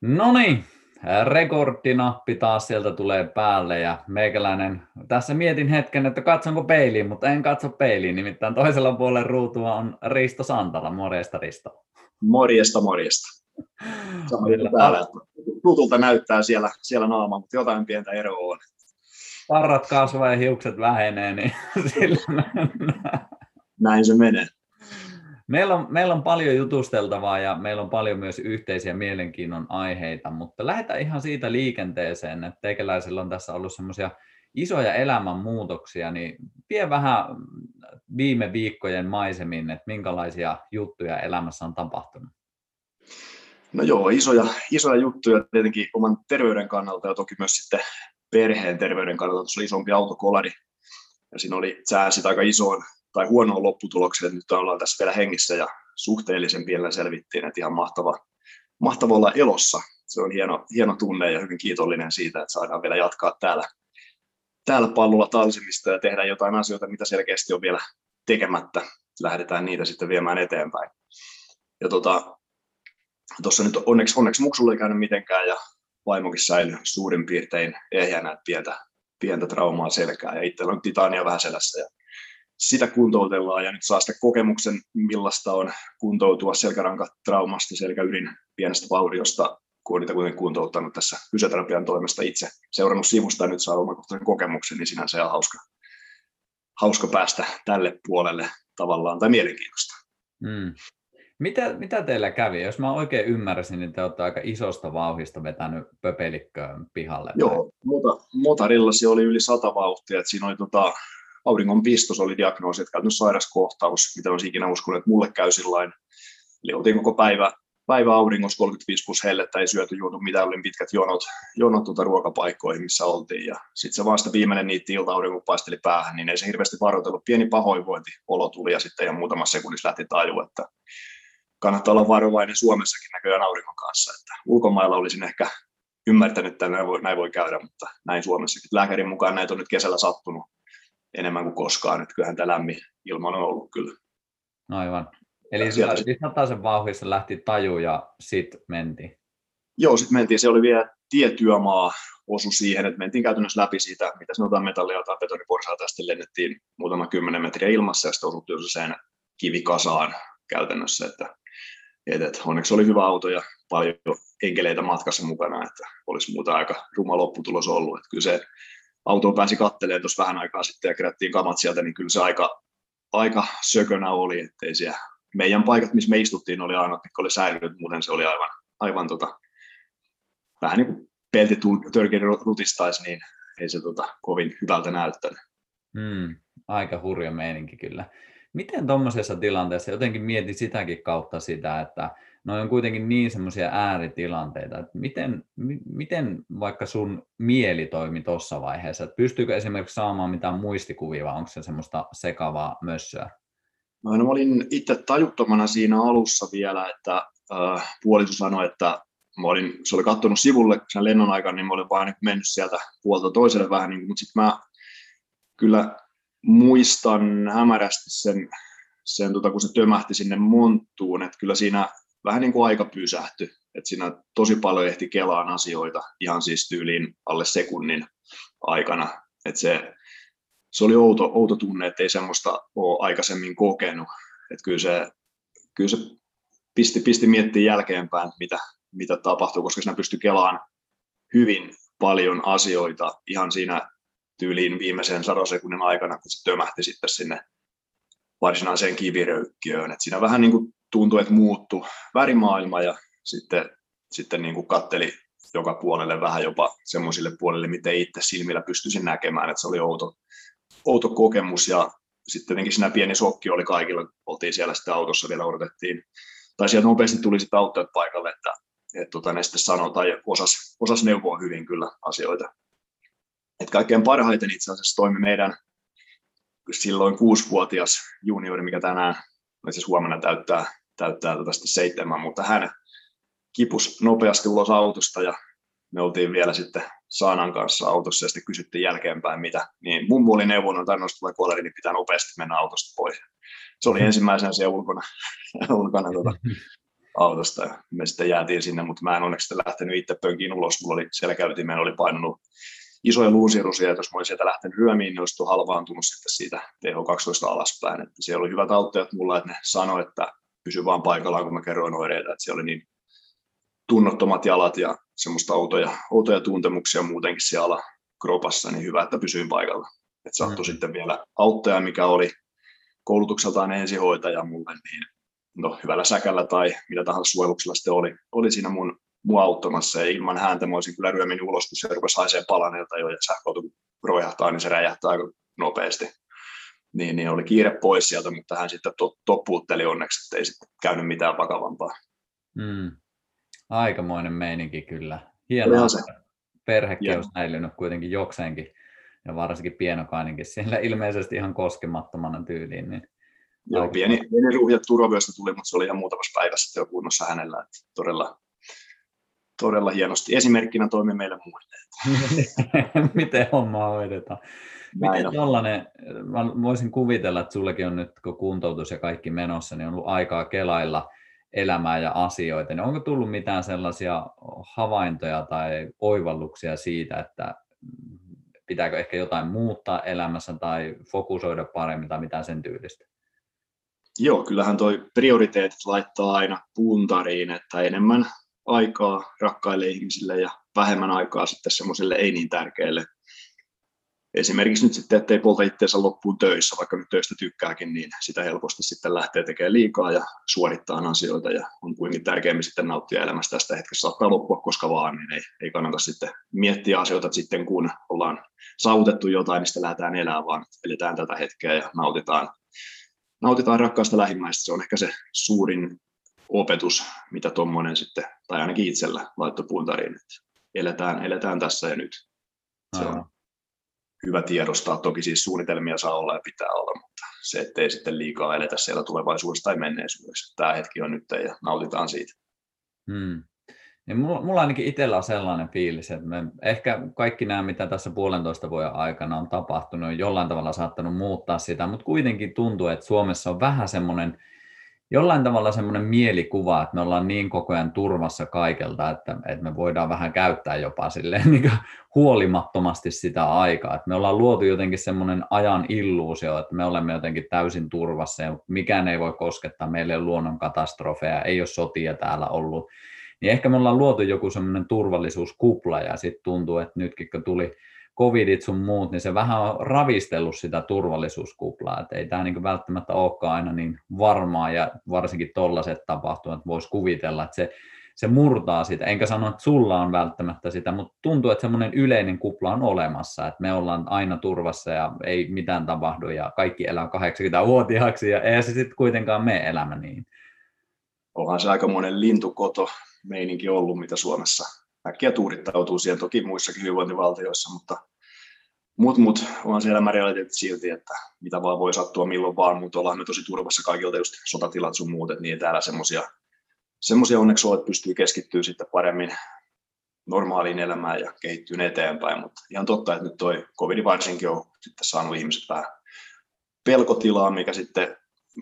No niin, rekordinappi taas sieltä tulee päälle ja meikäläinen, tässä mietin hetken, että katsonko peiliin, mutta en katso peiliin, nimittäin toisella puolella ruutua on Risto Santala. Morjesta Risto. Morjesta, morjesta. Täällä. Tutulta näyttää siellä, siellä naama, mutta jotain pientä eroa on. Parrat kasvaa ja hiukset vähenee, niin sillä Näin se menee. Meillä on, meillä on paljon jutusteltavaa ja meillä on paljon myös yhteisiä mielenkiinnon aiheita, mutta lähdetään ihan siitä liikenteeseen, että teikäläisillä on tässä ollut semmoisia isoja elämänmuutoksia, niin vie vähän viime viikkojen maisemin, että minkälaisia juttuja elämässä on tapahtunut. No joo, isoja, isoja juttuja tietenkin oman terveyden kannalta ja toki myös sitten perheen terveyden kannalta. Tuossa oli isompi autokolari ja siinä oli sääsit aika isoon tai huonoon lopputulokseen, että nyt ollaan tässä vielä hengissä ja suhteellisen pienellä selvittiin, että ihan mahtava, mahtava olla elossa. Se on hieno, hieno tunne ja hyvin kiitollinen siitä, että saadaan vielä jatkaa täällä, täällä pallolla talsimista ja tehdä jotain asioita, mitä selkeästi on vielä tekemättä. Lähdetään niitä sitten viemään eteenpäin. Ja tota, tuossa nyt onneksi, onneksi muksulla ei käynyt mitenkään ja vaimokin säilyi suurin piirtein ehjänä, että pientä, pientä traumaa selkää ja itsellä on titania vähän selässä ja sitä kuntoutellaan ja nyt saa sitä kokemuksen, millaista on kuntoutua selkärankatraumasta, selkäydin pienestä vauriosta, kun on niitä kuitenkin kuntouttanut tässä fysioterapian toimesta itse seurannut sivusta ja nyt saa omakohtaisen kokemuksen, niin sinänsä on hauska, hauska päästä tälle puolelle tavallaan tai mielenkiintoista. Mm. Mitä, mitä teillä kävi? Jos mä oikein ymmärsin, niin te olette aika isosta vauhista vetänyt pöpelikköön pihalle. Joo, mota, motarilla se oli yli sata vauhtia. Että siinä oli tota, auringon pistos oli diagnoosi, että käytännössä sairaskohtaus, mitä olisi ikinä uskonut, että mulle käy sillain. Eli oltiin koko päivä, päivä auringossa 35 plus hellettä, ei syöty juotu mitään, oli pitkät jonot, jonot tuota ruokapaikkoihin, missä oltiin. Ja sitten se vasta viimeinen niitti ilta aurinko paisteli päähän, niin ei se hirveästi varoitellut. Pieni pahoinvointi, olo tuli ja sitten ihan muutama sekunnissa lähti taju, että kannattaa olla varovainen Suomessakin näköjään auringon kanssa. Että ulkomailla olisin ehkä ymmärtänyt, että näin voi, näin voi käydä, mutta näin Suomessakin. Lääkärin mukaan näitä on nyt kesällä sattunut enemmän kuin koskaan, että kyllähän tämä lämmin ilman on ollut kyllä. Aivan. Eli sieltä... sen vauhdissa lähti taju ja sitten mentiin. Joo, sitten mentiin. Se oli vielä tietyömaa osu siihen, että mentiin käytännössä läpi siitä, mitä sanotaan metallia tai betoniporsaita, tästä lennettiin muutama kymmenen metriä ilmassa ja sitten osuttiin sen kivikasaan käytännössä, että, että, että onneksi oli hyvä auto ja paljon enkeleitä matkassa mukana, että olisi muuta aika ruma lopputulos ollut, että kyllä se autoon pääsi kattelemaan tuossa vähän aikaa sitten ja kerättiin kamat sieltä, niin kyllä se aika, aika sökönä oli, ettei siellä meidän paikat, missä me istuttiin, oli aina, oli säilynyt, muuten se oli aivan, aivan tota, vähän niin kuin pelti törkeä rutistaisi, niin ei se tota, kovin hyvältä näyttänyt. Mm, aika hurja meininki kyllä. Miten tuommoisessa tilanteessa, jotenkin mietin sitäkin kautta sitä, että ne on kuitenkin niin semmoisia ääritilanteita, että miten, miten vaikka sun mieli toimi tuossa vaiheessa, että pystyykö esimerkiksi saamaan mitään muistikuvia vai onko se semmoista sekavaa mössöä? No, no, mä olin itse tajuttomana siinä alussa vielä, että äh, puoliso sanoi, että mä olin, se oli katsonut sivulle sen lennon aikana, niin mä olin vaan niin mennyt sieltä puolta toiselle vähän, niin, mutta sitten mä kyllä muistan hämärästi sen, sen tota, kun se tömähti sinne monttuun, että kyllä siinä vähän niin kuin aika pysähtyi, että siinä tosi paljon ehti kelaan asioita ihan siis tyyliin alle sekunnin aikana, että se, se oli outo, outo tunne, että ei semmoista ole aikaisemmin kokenut, että kyllä se, kyllä se pisti, pisti miettiä jälkeenpäin, mitä, mitä tapahtuu, koska siinä pystyi kelaan hyvin paljon asioita ihan siinä tyyliin viimeisen sekunnin aikana, kun se tömähti sitten sinne varsinaiseen kiviröykkiöön. Et siinä vähän niin kuin tuntui, että muuttui värimaailma ja sitten, sitten niin kuin katteli joka puolelle vähän jopa semmoisille puolille, miten itse silmillä pystyisin näkemään, että se oli outo, outo kokemus. Ja sitten tietenkin siinä pieni sokki oli kaikilla, oltiin siellä sitten autossa vielä odotettiin, tai sieltä nopeasti tuli sitten auttajat paikalle, että, että tota, ne sitten sanoi tai osas, osas neuvoa hyvin kyllä asioita. Et kaikkein parhaiten itse asiassa toimi meidän silloin kuusivuotias juniori, mikä tänään, siis huomenna täyttää täyttää tästä tota seitsemän, mutta hän kipus nopeasti ulos autosta ja me oltiin vielä sitten Saanan kanssa autossa ja sitten kysyttiin jälkeenpäin mitä, niin mummu oli neuvonut, että annoista tulee koleri, niin pitää nopeasti mennä autosta pois. Se oli ensimmäisen se ulkona, ulkona tota, autosta ja me sitten jäätiin sinne, mutta mä en onneksi sitten lähtenyt itse pönkiin ulos. Mulla oli selkäytimeen oli painunut isoja luusirusia, että jos mä olisin sieltä lähtenyt ryömiin, niin olisi halvaantunut sitten siitä TH12 alaspäin. Että siellä oli hyvät auttajat mulla, että ne sanoi, että pysy vaan paikallaan, kun mä kerroin oireita, että siellä oli niin tunnottomat jalat ja semmoista outoja, outoja tuntemuksia muutenkin siellä kropassa, niin hyvä, että pysyin paikalla. Että sattui mm. sitten vielä auttaja, mikä oli koulutukseltaan ensihoitaja mulle, niin no, hyvällä säkällä tai mitä tahansa suojeluksella sitten oli, oli siinä mun, mun auttamassa. Ja ilman häntä mä olisin kyllä ryöminyt ulos, kun se rupesi haisee palaneelta jo, ja sähköauto kun rojahtaa, niin se räjähtää aika nopeasti. Niin, niin oli kiire pois sieltä, mutta hän sitten to, toppuutteli onneksi, että ei sitten käynyt mitään vakavampaa. Mm. Aikamoinen meininki kyllä. Hienoa, se. perhekin kuitenkin jokseenkin ja varsinkin pienokainenkin siellä ilmeisesti ihan koskemattomana tyyliin. Niin Joo, pieni, pieni ruuhja turvavyöstä tuli, mutta se oli ihan muutamassa päivässä jo kunnossa hänellä. Että todella, todella hienosti. Esimerkkinä toimi meille muille. Miten homma hoidetaan? Miten tollainen, mä voisin kuvitella, että sullekin on nyt, kun kuntoutus ja kaikki menossa, niin on ollut aikaa kelailla elämää ja asioita. Niin onko tullut mitään sellaisia havaintoja tai oivalluksia siitä, että pitääkö ehkä jotain muuttaa elämässä tai fokusoida paremmin tai mitään sen tyylistä? Joo, kyllähän toi prioriteetit laittaa aina puntariin, että enemmän aikaa rakkaille ihmisille ja vähemmän aikaa sitten semmoiselle ei niin tärkeille. Esimerkiksi nyt sitten, ettei polta itseensä loppuun töissä, vaikka nyt töistä tykkääkin, niin sitä helposti sitten lähtee tekemään liikaa ja suorittaa asioita ja on kuitenkin tärkeämmin sitten nauttia elämästä tästä hetkessä saattaa loppua koska vaan, niin ei, ei kannata sitten miettiä asioita että sitten kun ollaan saavutettu jotain, niin sitten lähdetään elämään, vaan eletään tätä hetkeä ja nautitaan nautitaan rakkaasta lähimmäistä, se on ehkä se suurin opetus, mitä tuommoinen sitten, tai ainakin itsellä laittoi puntariin, että eletään, eletään tässä ja nyt. Se on hyvä tiedostaa, toki siis suunnitelmia saa olla ja pitää olla, mutta se, ettei sitten liikaa eletä siellä tulevaisuudessa tai menneisyydessä. Tämä hetki on nyt ja nautitaan siitä. Hmm. Niin mulla, mulla ainakin itsellä on sellainen fiilis, että me, ehkä kaikki nämä, mitä tässä puolentoista vuoden aikana on tapahtunut, on jollain tavalla saattanut muuttaa sitä, mutta kuitenkin tuntuu, että Suomessa on vähän semmoinen, jollain tavalla semmoinen mielikuva, että me ollaan niin koko ajan turvassa kaikelta, että, että me voidaan vähän käyttää jopa silleen niin huolimattomasti sitä aikaa. Että me ollaan luotu jotenkin semmoinen ajan illuusio, että me olemme jotenkin täysin turvassa ja mikään ei voi koskettaa. Meille ei luonnon katastrofeja, ei ole sotia täällä ollut niin ehkä me ollaan luotu joku semmoinen turvallisuuskupla ja sitten tuntuu, että nytkin kun tuli covidit sun muut, niin se vähän on ravistellut sitä turvallisuuskuplaa, että ei tämä niin välttämättä olekaan aina niin varmaa ja varsinkin tollaiset tapahtumat voisi kuvitella, että se, se murtaa sitä, enkä sano, että sulla on välttämättä sitä, mutta tuntuu, että semmoinen yleinen kupla on olemassa, että me ollaan aina turvassa ja ei mitään tapahdu ja kaikki elää 80-vuotiaaksi ja ei se sitten kuitenkaan mene elämä niin. Onhan se aika monen lintukoto meininki ollut, mitä Suomessa äkkiä tuurittautuu siihen toki muissakin hyvinvointivaltioissa, mutta mut, mut, on se elämä realiteetti silti, että mitä vaan voi sattua milloin vaan, mutta ollaan me tosi turvassa kaikilta just sotatilat sun muut, että niin täällä semmoisia semmoisia onneksi on, että pystyy keskittyä sitten paremmin normaaliin elämään ja kehittyy eteenpäin, mutta ihan totta, että nyt toi covid varsinkin on sitten saanut ihmiset vähän pelkotilaa, mikä sitten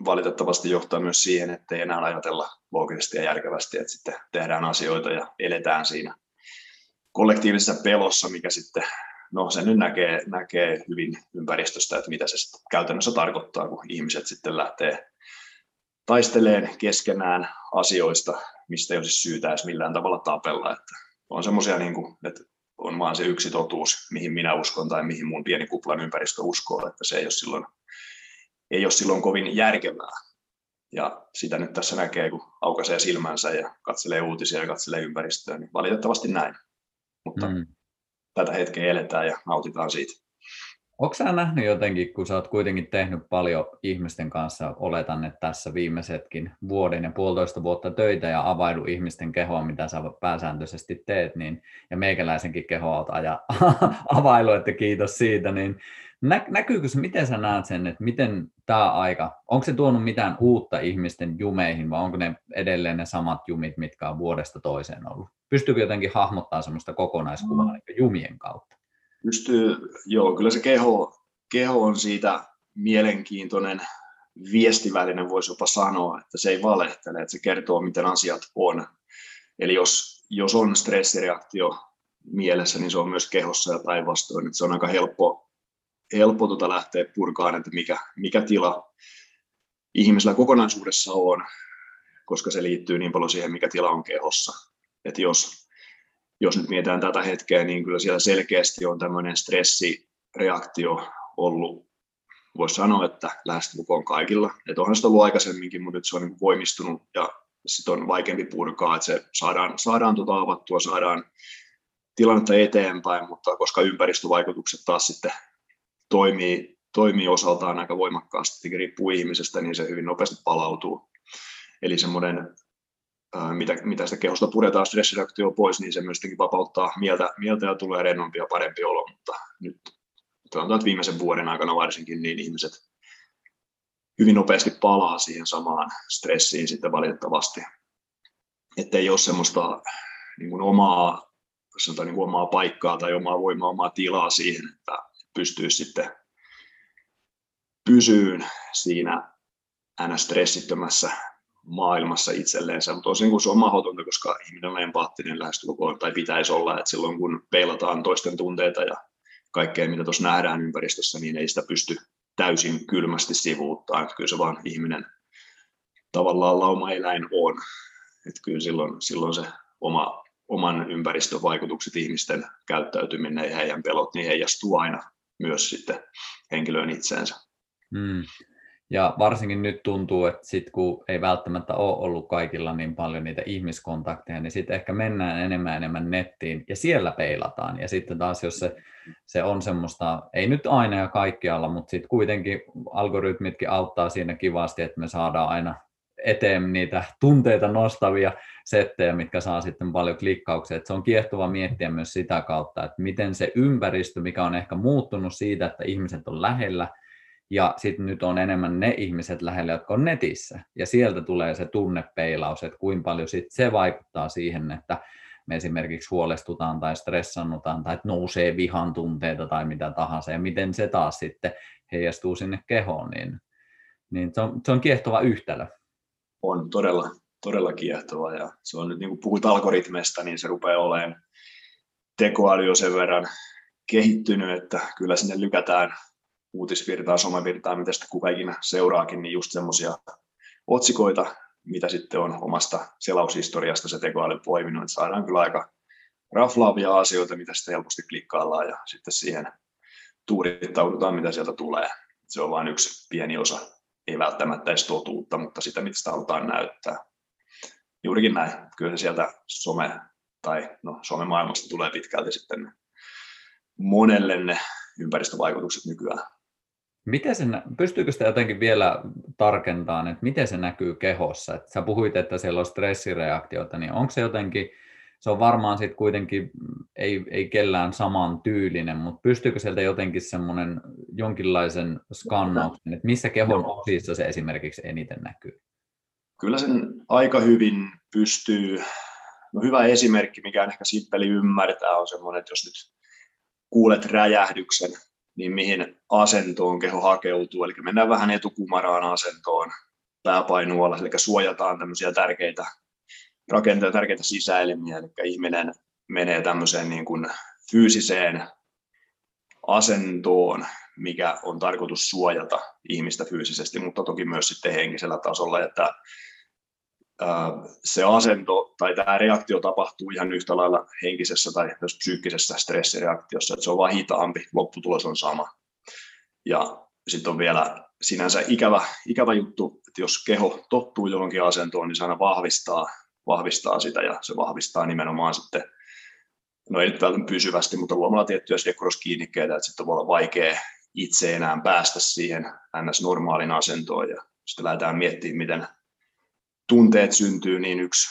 valitettavasti johtaa myös siihen, että ei enää ajatella loogisesti ja järkevästi, että sitten tehdään asioita ja eletään siinä kollektiivisessa pelossa, mikä sitten, no se nyt näkee, näkee hyvin ympäristöstä, että mitä se sitten käytännössä tarkoittaa, kun ihmiset sitten lähtee taisteleen keskenään asioista, mistä ei olisi syytä edes millään tavalla tapella. Että on semmoisia, niin kuin, että on vaan se yksi totuus, mihin minä uskon tai mihin mun pieni kuplan ympäristö uskoo, että se ei ole silloin ei ole silloin kovin järkevää. Ja sitä nyt tässä näkee, kun aukaisee silmänsä ja katselee uutisia ja katselee ympäristöä, niin valitettavasti näin. Mutta mm. tätä hetkeä eletään ja nautitaan siitä. Onko sä nähnyt jotenkin, kun sä oot kuitenkin tehnyt paljon ihmisten kanssa, oletan, että tässä viimeisetkin vuoden ja puolitoista vuotta töitä ja availu ihmisten kehoa, mitä sä pääsääntöisesti teet, niin, ja meikäläisenkin kehoa oot aja, availu, että kiitos siitä, niin Nä, näkyykö se, miten sä näet sen, että miten tämä aika, onko se tuonut mitään uutta ihmisten jumeihin vai onko ne edelleen ne samat jumit, mitkä on vuodesta toiseen ollut? Pystyykö jotenkin hahmottaa sellaista kokonaiskuvaa mm. niin jumien kautta? Pystyy, joo, kyllä se keho, keho on siitä mielenkiintoinen viestivälinen voisi jopa sanoa, että se ei valehtele, että se kertoo, miten asiat on. Eli jos, jos on stressireaktio mielessä, niin se on myös kehossa ja päinvastoin. Että se on aika helppo, helppo tuota lähteä purkaan, että mikä, mikä tila ihmisellä kokonaisuudessa on, koska se liittyy niin paljon siihen, mikä tila on kehossa. Että jos, jos nyt mietitään tätä hetkeä, niin kyllä siellä selkeästi on tämmöinen stressireaktio ollut, voisi sanoa, että lähestulkoon kaikilla. Että onhan sitä ollut aikaisemminkin, mutta se on niin voimistunut ja sitten on vaikeampi purkaa, että se saadaan, saadaan tuota avattua, saadaan tilannetta eteenpäin, mutta koska ympäristövaikutukset taas sitten toimii, toimii osaltaan aika voimakkaasti, riippuu ihmisestä, niin se hyvin nopeasti palautuu. Eli semmoinen, mitä, mitä sitä kehosta puretaan stressireaktio pois, niin se myös vapauttaa mieltä, mieltä ja tulee rennompi ja parempi olo, mutta nyt sanotaan, että viimeisen vuoden aikana varsinkin niin ihmiset hyvin nopeasti palaa siihen samaan stressiin sitten valitettavasti. Että ei ole semmoista niin kuin omaa, sanotaan, niin kuin omaa paikkaa tai omaa voimaa, omaa tilaa siihen, että pystyy sitten pysyyn siinä aina stressittömässä maailmassa itselleensä, mutta tosin kuin se on mahdotonta, koska ihminen on empaattinen lähestulkoon, tai pitäisi olla, että silloin kun peilataan toisten tunteita ja kaikkea, mitä tuossa nähdään ympäristössä, niin ei sitä pysty täysin kylmästi sivuuttaa. Että kyllä se vaan ihminen tavallaan lauma-eläin on. Että kyllä silloin, silloin se oma, oman ympäristön vaikutukset, ihmisten käyttäytyminen ja heidän pelot, niin heijastuu aina myös sitten henkilöön itseensä. Mm. Ja varsinkin nyt tuntuu, että sit kun ei välttämättä ole ollut kaikilla niin paljon niitä ihmiskontakteja, niin sitten ehkä mennään enemmän enemmän nettiin ja siellä peilataan. Ja sitten taas, jos se, se on semmoista, ei nyt aina ja kaikkialla, mutta sitten kuitenkin algoritmitkin auttaa siinä kivasti, että me saadaan aina eteen niitä tunteita nostavia settejä, mitkä saa sitten paljon klikkauksia. Että se on kiehtova miettiä myös sitä kautta, että miten se ympäristö, mikä on ehkä muuttunut siitä, että ihmiset on lähellä, ja sitten nyt on enemmän ne ihmiset lähellä, jotka on netissä. Ja sieltä tulee se tunnepeilaus, että kuinka paljon sit se vaikuttaa siihen, että me esimerkiksi huolestutaan tai stressannutaan tai että nousee vihan tunteita tai mitä tahansa. Ja miten se taas sitten heijastuu sinne kehoon, niin, niin se, on, se on kiehtova yhtälö. On todella, todella kiehtova. Ja se on nyt, niin kuin puhut algoritmeista, niin se rupeaa olemaan tekoäly jo sen verran kehittynyt, että kyllä sinne lykätään uutisvirtaa, somevirtaa, mitä sitä kuka ikinä seuraakin, niin just semmoisia otsikoita, mitä sitten on omasta selaushistoriasta se tekoäly poiminut, että saadaan kyllä aika raflaavia asioita, mitä sitten helposti klikkaillaan ja sitten siihen tuurittaudutaan, mitä sieltä tulee. Se on vain yksi pieni osa, ei välttämättä edes totuutta, mutta sitä, mitä sitä halutaan näyttää. Juurikin näin. Kyllä se sieltä some tai no, somemaailmasta tulee pitkälti sitten monelle ne ympäristövaikutukset nykyään. Miten se, pystyykö sitä jotenkin vielä tarkentamaan, että miten se näkyy kehossa? Että sä puhuit, että siellä on stressireaktioita, niin onko se jotenkin, se on varmaan sitten kuitenkin, ei, ei kellään saman tyylinen, mutta pystyykö sieltä jotenkin semmoinen jonkinlaisen skannauksen, että missä kehon osissa se esimerkiksi eniten näkyy? Kyllä sen aika hyvin pystyy. No hyvä esimerkki, mikä on ehkä simppeli ymmärtää, on semmoinen, että jos nyt kuulet räjähdyksen, niin mihin asentoon keho hakeutuu. Eli mennään vähän etukumaraan asentoon pääpainualla, eli suojataan tämmöisiä tärkeitä rakenteita, tärkeitä sisäelimiä, eli ihminen menee tämmöiseen niin kuin fyysiseen asentoon, mikä on tarkoitus suojata ihmistä fyysisesti, mutta toki myös sitten henkisellä tasolla, että se asento tai tämä reaktio tapahtuu ihan yhtä lailla henkisessä tai myös psyykkisessä stressireaktiossa, että se on vain hitaampi, lopputulos on sama. Ja sitten on vielä sinänsä ikävä, ikävä juttu, että jos keho tottuu johonkin asentoon, niin se aina vahvistaa, vahvistaa sitä ja se vahvistaa nimenomaan sitten, no ei nyt välttämättä pysyvästi, mutta luomalla tiettyjä sekroskiinnikkeitä, että sitten voi olla vaikea itse enää päästä siihen ns-normaalin asentoon ja sitten lähdetään miettimään, miten tunteet syntyy, niin yksi,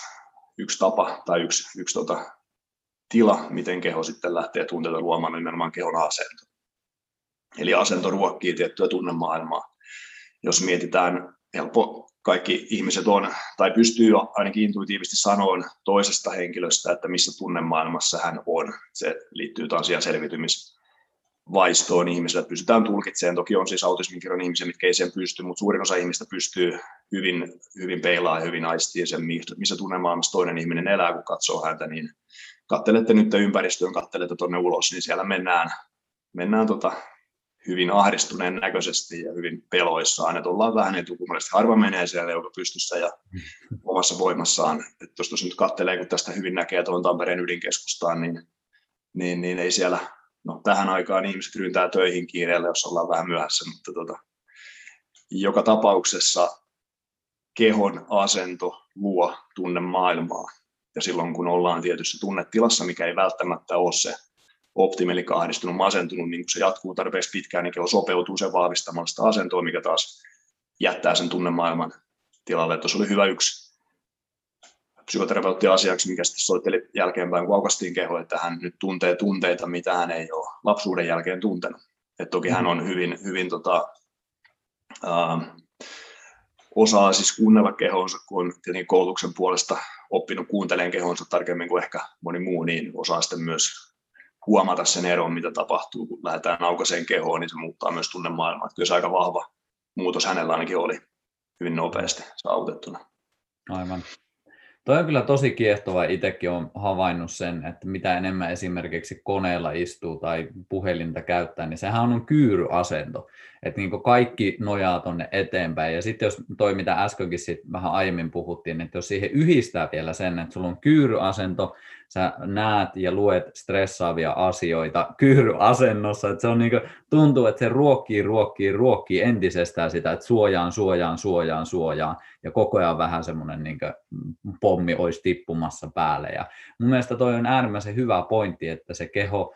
yksi tapa tai yksi, yksi tota, tila, miten keho sitten lähtee tunteita luomaan, nimenomaan kehon asento. Eli asento ruokkii tiettyä tunnemaailmaa. Jos mietitään, helppo kaikki ihmiset on, tai pystyy ainakin intuitiivisesti sanoa toisesta henkilöstä, että missä tunnemaailmassa hän on. Se liittyy taas ihan selvitymis, vaistoon ihmiselle pystytään tulkitsemaan. Toki on siis autismin ihmisiä, mitkä ei sen pysty, mutta suurin osa ihmistä pystyy hyvin, hyvin peilaamaan ja hyvin aistiin sen, missä tunnemaailmassa toinen ihminen elää, kun katsoo häntä, niin kattelette nyt ympäristöön, kattelette tuonne ulos, niin siellä mennään, mennään tota, hyvin ahdistuneen näköisesti ja hyvin peloissaan, että ollaan vähän etukummallisesti. Harva menee siellä joka pystyssä ja omassa voimassaan. Että jos nyt katselee, kun tästä hyvin näkee tuon Tampereen ydinkeskustaan, niin, niin, niin ei siellä, no tähän aikaan ihmiset ryntää töihin kiireellä, jos ollaan vähän myöhässä, mutta tota, joka tapauksessa kehon asento luo tunne maailmaa. Ja silloin kun ollaan tietyssä tunnetilassa, mikä ei välttämättä ole se optimi, eli ahdistunut, masentunut, niin kun se jatkuu tarpeeksi pitkään, niin kello sopeutuu sen vahvistamalla sitä asentoa, mikä taas jättää sen tunnemaailman tilalle. Tuossa oli hyvä yksi psykoterapeutti asiaksi, mikä sitten soitteli jälkeenpäin, kun aukastiin keho, että hän nyt tuntee tunteita, mitä hän ei ole lapsuuden jälkeen tuntenut. Et toki hän on hyvin, hyvin tota, äh, osaa siis kuunnella kehonsa, kun on tietenkin koulutuksen puolesta oppinut kuuntelemaan kehonsa tarkemmin kuin ehkä moni muu, niin osaa sitten myös huomata sen eron, mitä tapahtuu, kun lähdetään aukaiseen kehoon, niin se muuttaa myös tunnemaailmaa. Kyllä se aika vahva muutos hänellä ainakin oli hyvin nopeasti saavutettuna. Aivan. Toi on kyllä tosi kiehtova. Itsekin olen havainnut sen, että mitä enemmän esimerkiksi koneella istuu tai puhelinta käyttää, niin sehän on kyyryasento. Että niin kaikki nojaa tuonne eteenpäin. Ja sitten jos toi, mitä äskenkin sit vähän aiemmin puhuttiin, että jos siihen yhdistää vielä sen, että sulla on kyyryasento, sä näet ja luet stressaavia asioita kyyryasennossa, että se on niin kuin, tuntuu, että se ruokkii, ruokkii, ruokkii entisestään sitä, että suojaan, suojaan, suojaan, suojaan, ja koko ajan vähän semmoinen niin pommi olisi tippumassa päälle. Ja mun mielestä toi on äärimmäisen hyvä pointti, että se keho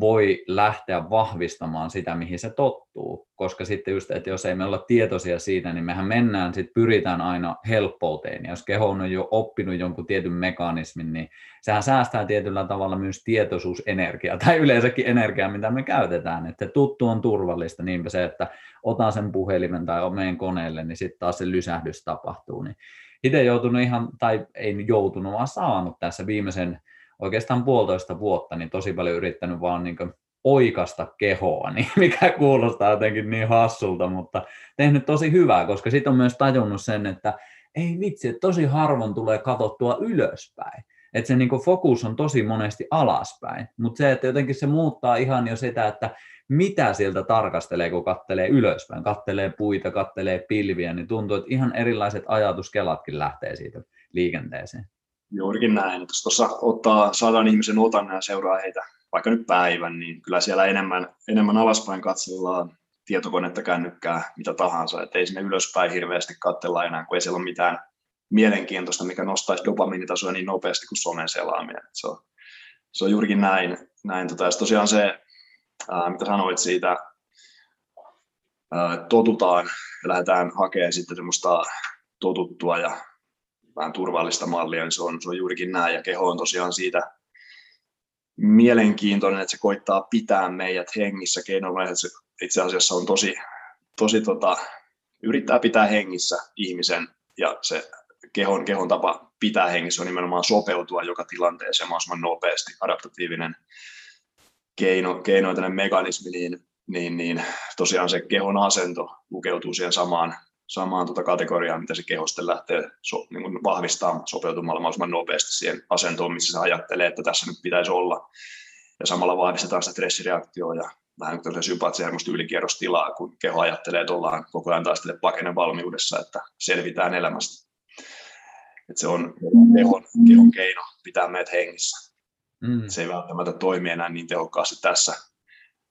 voi lähteä vahvistamaan sitä, mihin se tottuu, koska sitten just, että jos ei me olla tietoisia siitä, niin mehän mennään, sitten pyritään aina helppouteen, ja jos keho on jo oppinut jonkun tietyn mekanismin, niin sehän säästää tietyllä tavalla myös tietoisuusenergiaa, tai yleensäkin energiaa, mitä me käytetään, että tuttu on turvallista, niinpä se, että otan sen puhelimen tai menen koneelle, niin sitten taas se lysähdys tapahtuu, niin itse joutunut ihan, tai ei joutunut, vaan saanut tässä viimeisen oikeastaan puolitoista vuotta niin tosi paljon yrittänyt vaan niin oikasta kehoa, niin mikä kuulostaa jotenkin niin hassulta, mutta tehnyt tosi hyvää, koska sitten on myös tajunnut sen, että ei vitsi, että tosi harvoin tulee katsottua ylöspäin. Että se niin fokus on tosi monesti alaspäin, mutta se, että jotenkin se muuttaa ihan jo sitä, että mitä sieltä tarkastelee, kun kattelee ylöspäin, kattelee puita, kattelee pilviä, niin tuntuu, että ihan erilaiset ajatuskelatkin lähtee siitä liikenteeseen. Juurikin näin. Jos tuossa ottaa sadan ihmisen otan ja seuraa heitä vaikka nyt päivän, niin kyllä siellä enemmän, enemmän alaspäin katsellaan tietokonetta, kännykkää, mitä tahansa. Että ei sinne ylöspäin hirveästi katsella enää, kun ei siellä ole mitään mielenkiintoista, mikä nostaisi dopamiinitasoja niin nopeasti kuin somen selaaminen. Se on, se on juurikin näin. näin tota, tosiaan se, ää, mitä sanoit siitä, ää, totutaan ja lähdetään hakemaan sitten semmoista totuttua ja vähän turvallista mallia, niin se on, se on juurikin näin. Ja keho on tosiaan siitä mielenkiintoinen, että se koittaa pitää meidät hengissä keinoilla, että se itse asiassa on tosi, tosi tota, yrittää pitää hengissä ihmisen ja se kehon, kehon tapa pitää hengissä on nimenomaan sopeutua joka tilanteeseen mahdollisimman nopeasti, adaptatiivinen keino, keinoitainen mekanismi, niin, niin, niin tosiaan se kehon asento lukeutuu siihen samaan samaan tuota kategoriaan, mitä se kehoste lähtee so, niin kuin vahvistamaan sopeutumalla mahdollisimman nopeasti siihen asentoon, missä se ajattelee, että tässä nyt pitäisi olla. Ja samalla vahvistetaan sitä stressireaktioa ja vähän kuin sympaattisen ylikierrostilaa, kun keho ajattelee, että ollaan koko ajan taistele pakenen valmiudessa, että selvitään elämästä. Että se on kehon, kehon keino pitää meidät hengissä. Mm. Se ei välttämättä toimi enää niin tehokkaasti tässä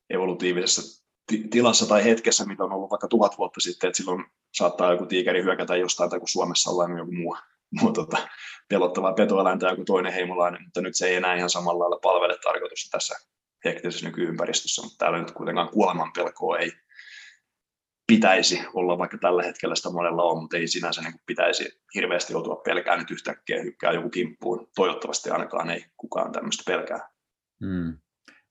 evolutiivisessa tilassa tai hetkessä, mitä on ollut vaikka tuhat vuotta sitten, että silloin saattaa joku tiikeri hyökätä jostain, tai kun Suomessa ollaan joku muu, muu tota, pelottava petoeläin tai joku toinen heimolainen, mutta nyt se ei enää ihan samalla lailla palvele tarkoitusta tässä hektisessä nykyympäristössä, mutta täällä nyt kuitenkaan kuoleman pelkoa ei pitäisi olla, vaikka tällä hetkellä sitä monella on, mutta ei sinänsä niin pitäisi hirveästi joutua pelkään nyt yhtäkkiä hykkää joku kimppuun. Toivottavasti ainakaan ei kukaan tämmöistä pelkää. Hmm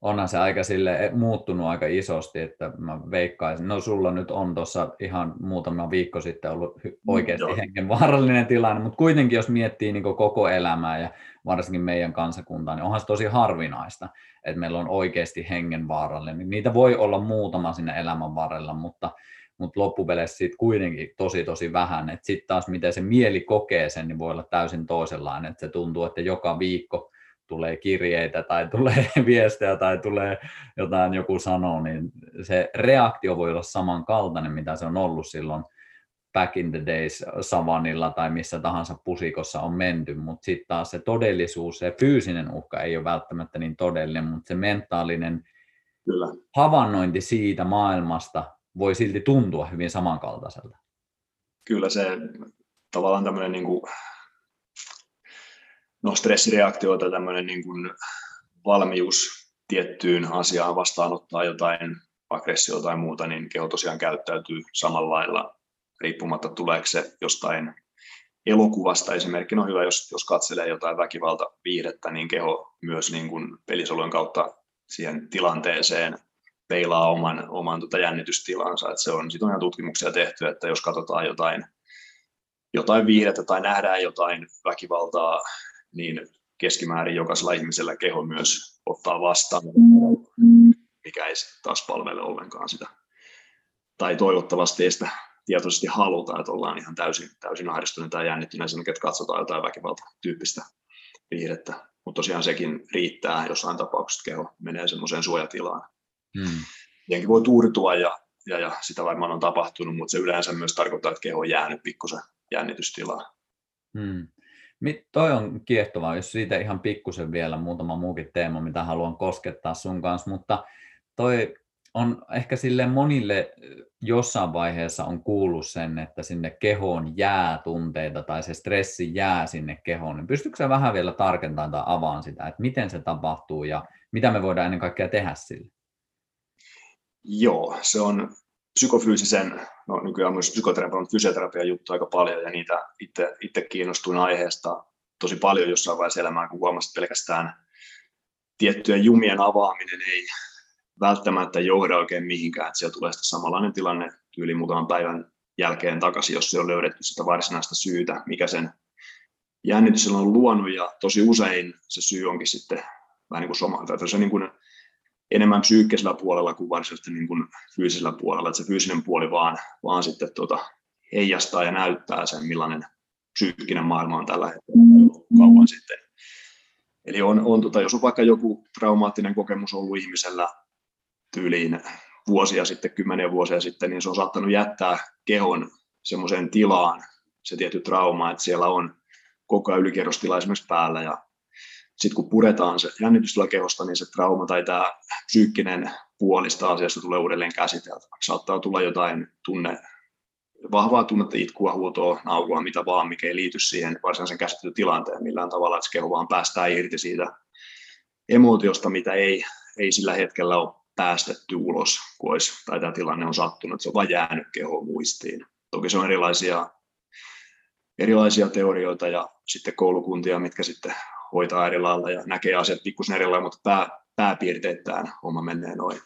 onhan se aika sille muuttunut aika isosti, että mä veikkaisin, no sulla nyt on tuossa ihan muutama viikko sitten ollut oikeasti Joo. hengenvaarallinen tilanne, mutta kuitenkin jos miettii niin koko elämää ja varsinkin meidän kansakuntaa, niin onhan se tosi harvinaista, että meillä on oikeasti hengenvaarallinen. Niitä voi olla muutama sinne elämän varrella, mutta, mutta loppupeleissä siitä kuitenkin tosi tosi vähän. Sitten taas miten se mieli kokee sen, niin voi olla täysin toisenlainen, että se tuntuu, että joka viikko tulee kirjeitä tai tulee viestejä tai tulee jotain joku sanoo, niin se reaktio voi olla samankaltainen, mitä se on ollut silloin back in the days savanilla tai missä tahansa pusikossa on menty, mutta sitten taas se todellisuus, se fyysinen uhka ei ole välttämättä niin todellinen, mutta se mentaalinen Kyllä. havainnointi siitä maailmasta voi silti tuntua hyvin samankaltaiselta. Kyllä se tavallaan tämmöinen niin kuin no, stressireaktio tai tämmöinen niin kuin valmius tiettyyn asiaan vastaanottaa jotain aggressiota tai muuta, niin keho tosiaan käyttäytyy samalla lailla riippumatta tuleeko se jostain elokuvasta. Esimerkkinä on hyvä, jos, jos katselee jotain väkivaltaviihdettä, niin keho myös niin kuin pelisolujen kautta siihen tilanteeseen peilaa oman, oman tota jännitystilansa. Et se on, sit on ihan tutkimuksia tehty, että jos katsotaan jotain, jotain viihdettä tai nähdään jotain väkivaltaa niin keskimäärin jokaisella ihmisellä keho myös ottaa vastaan, mikä ei taas palvele ollenkaan sitä. Tai toivottavasti ei sitä tietoisesti haluta, että ollaan ihan täysin, täysin ahdistuneita tai jännittyneitä, että katsotaan jotain väkivalta-tyyppistä viihdettä. Mutta tosiaan sekin riittää, jossain tapauksessa keho menee semmoiseen suojatilaan. Hmm. Jenkin voi tuuritua ja, ja, ja, sitä varmaan on tapahtunut, mutta se yleensä myös tarkoittaa, että keho on jäänyt pikkusen jännitystilaan. Hmm. Toi on kiehtovaa, jos siitä ihan pikkusen vielä muutama muukin teema, mitä haluan koskettaa sun kanssa, mutta toi on ehkä sille monille jossain vaiheessa on kuullut sen, että sinne kehoon jää tunteita tai se stressi jää sinne kehoon. Niin pystytkö sä vähän vielä tarkentamaan tai avaan sitä, että miten se tapahtuu ja mitä me voidaan ennen kaikkea tehdä sille? Joo, se on psykofyysisen, no nykyään myös psykoterapian, fysioterapian juttu aika paljon ja niitä itse, itse kiinnostuin aiheesta tosi paljon jossain vaiheessa elämää, kun huomasin, että pelkästään tiettyjen jumien avaaminen ei välttämättä johda oikein mihinkään, että siellä tulee sitten samanlainen tilanne yli muutaman päivän jälkeen takaisin, jos se on löydetty sitä varsinaista syytä, mikä sen jännitys on luonut, ja tosi usein se syy onkin sitten vähän niin kuin soma, tai se niin kuin enemmän psyykkisellä puolella kuin varsinaisesti niin kuin fyysisellä puolella, että se fyysinen puoli vaan, vaan sitten tuota, heijastaa ja näyttää sen, millainen psyykkinen maailma on tällä hetkellä kauan sitten. Eli on, on tota, jos on vaikka joku traumaattinen kokemus ollut ihmisellä tyyliin vuosia sitten, kymmeniä vuosia sitten, niin se on saattanut jättää kehon semmoiseen tilaan, se tietty trauma, että siellä on koko ajan ylikerrostila esimerkiksi päällä ja sitten kun puretaan se jännitystila kehosta, niin se trauma tai tämä psyykkinen puolista asiasta tulee uudelleen käsiteltäväksi. Saattaa tulla jotain tunne, vahvaa tunnetta, itkua, huutoa, naukua, mitä vaan, mikä ei liity siihen varsinaisen käsittelytilanteen millään tavalla, että se keho vaan päästää irti siitä emootiosta, mitä ei, ei sillä hetkellä ole päästetty ulos, kun olisi, tai tämä tilanne on sattunut, se on vain jäänyt kehoon muistiin. Toki se on erilaisia, erilaisia teorioita ja sitten koulukuntia, mitkä sitten hoitaa eri lailla ja näkee asiat pikkusen eri lailla, mutta pää, pääpiirteittäin homma menee noin.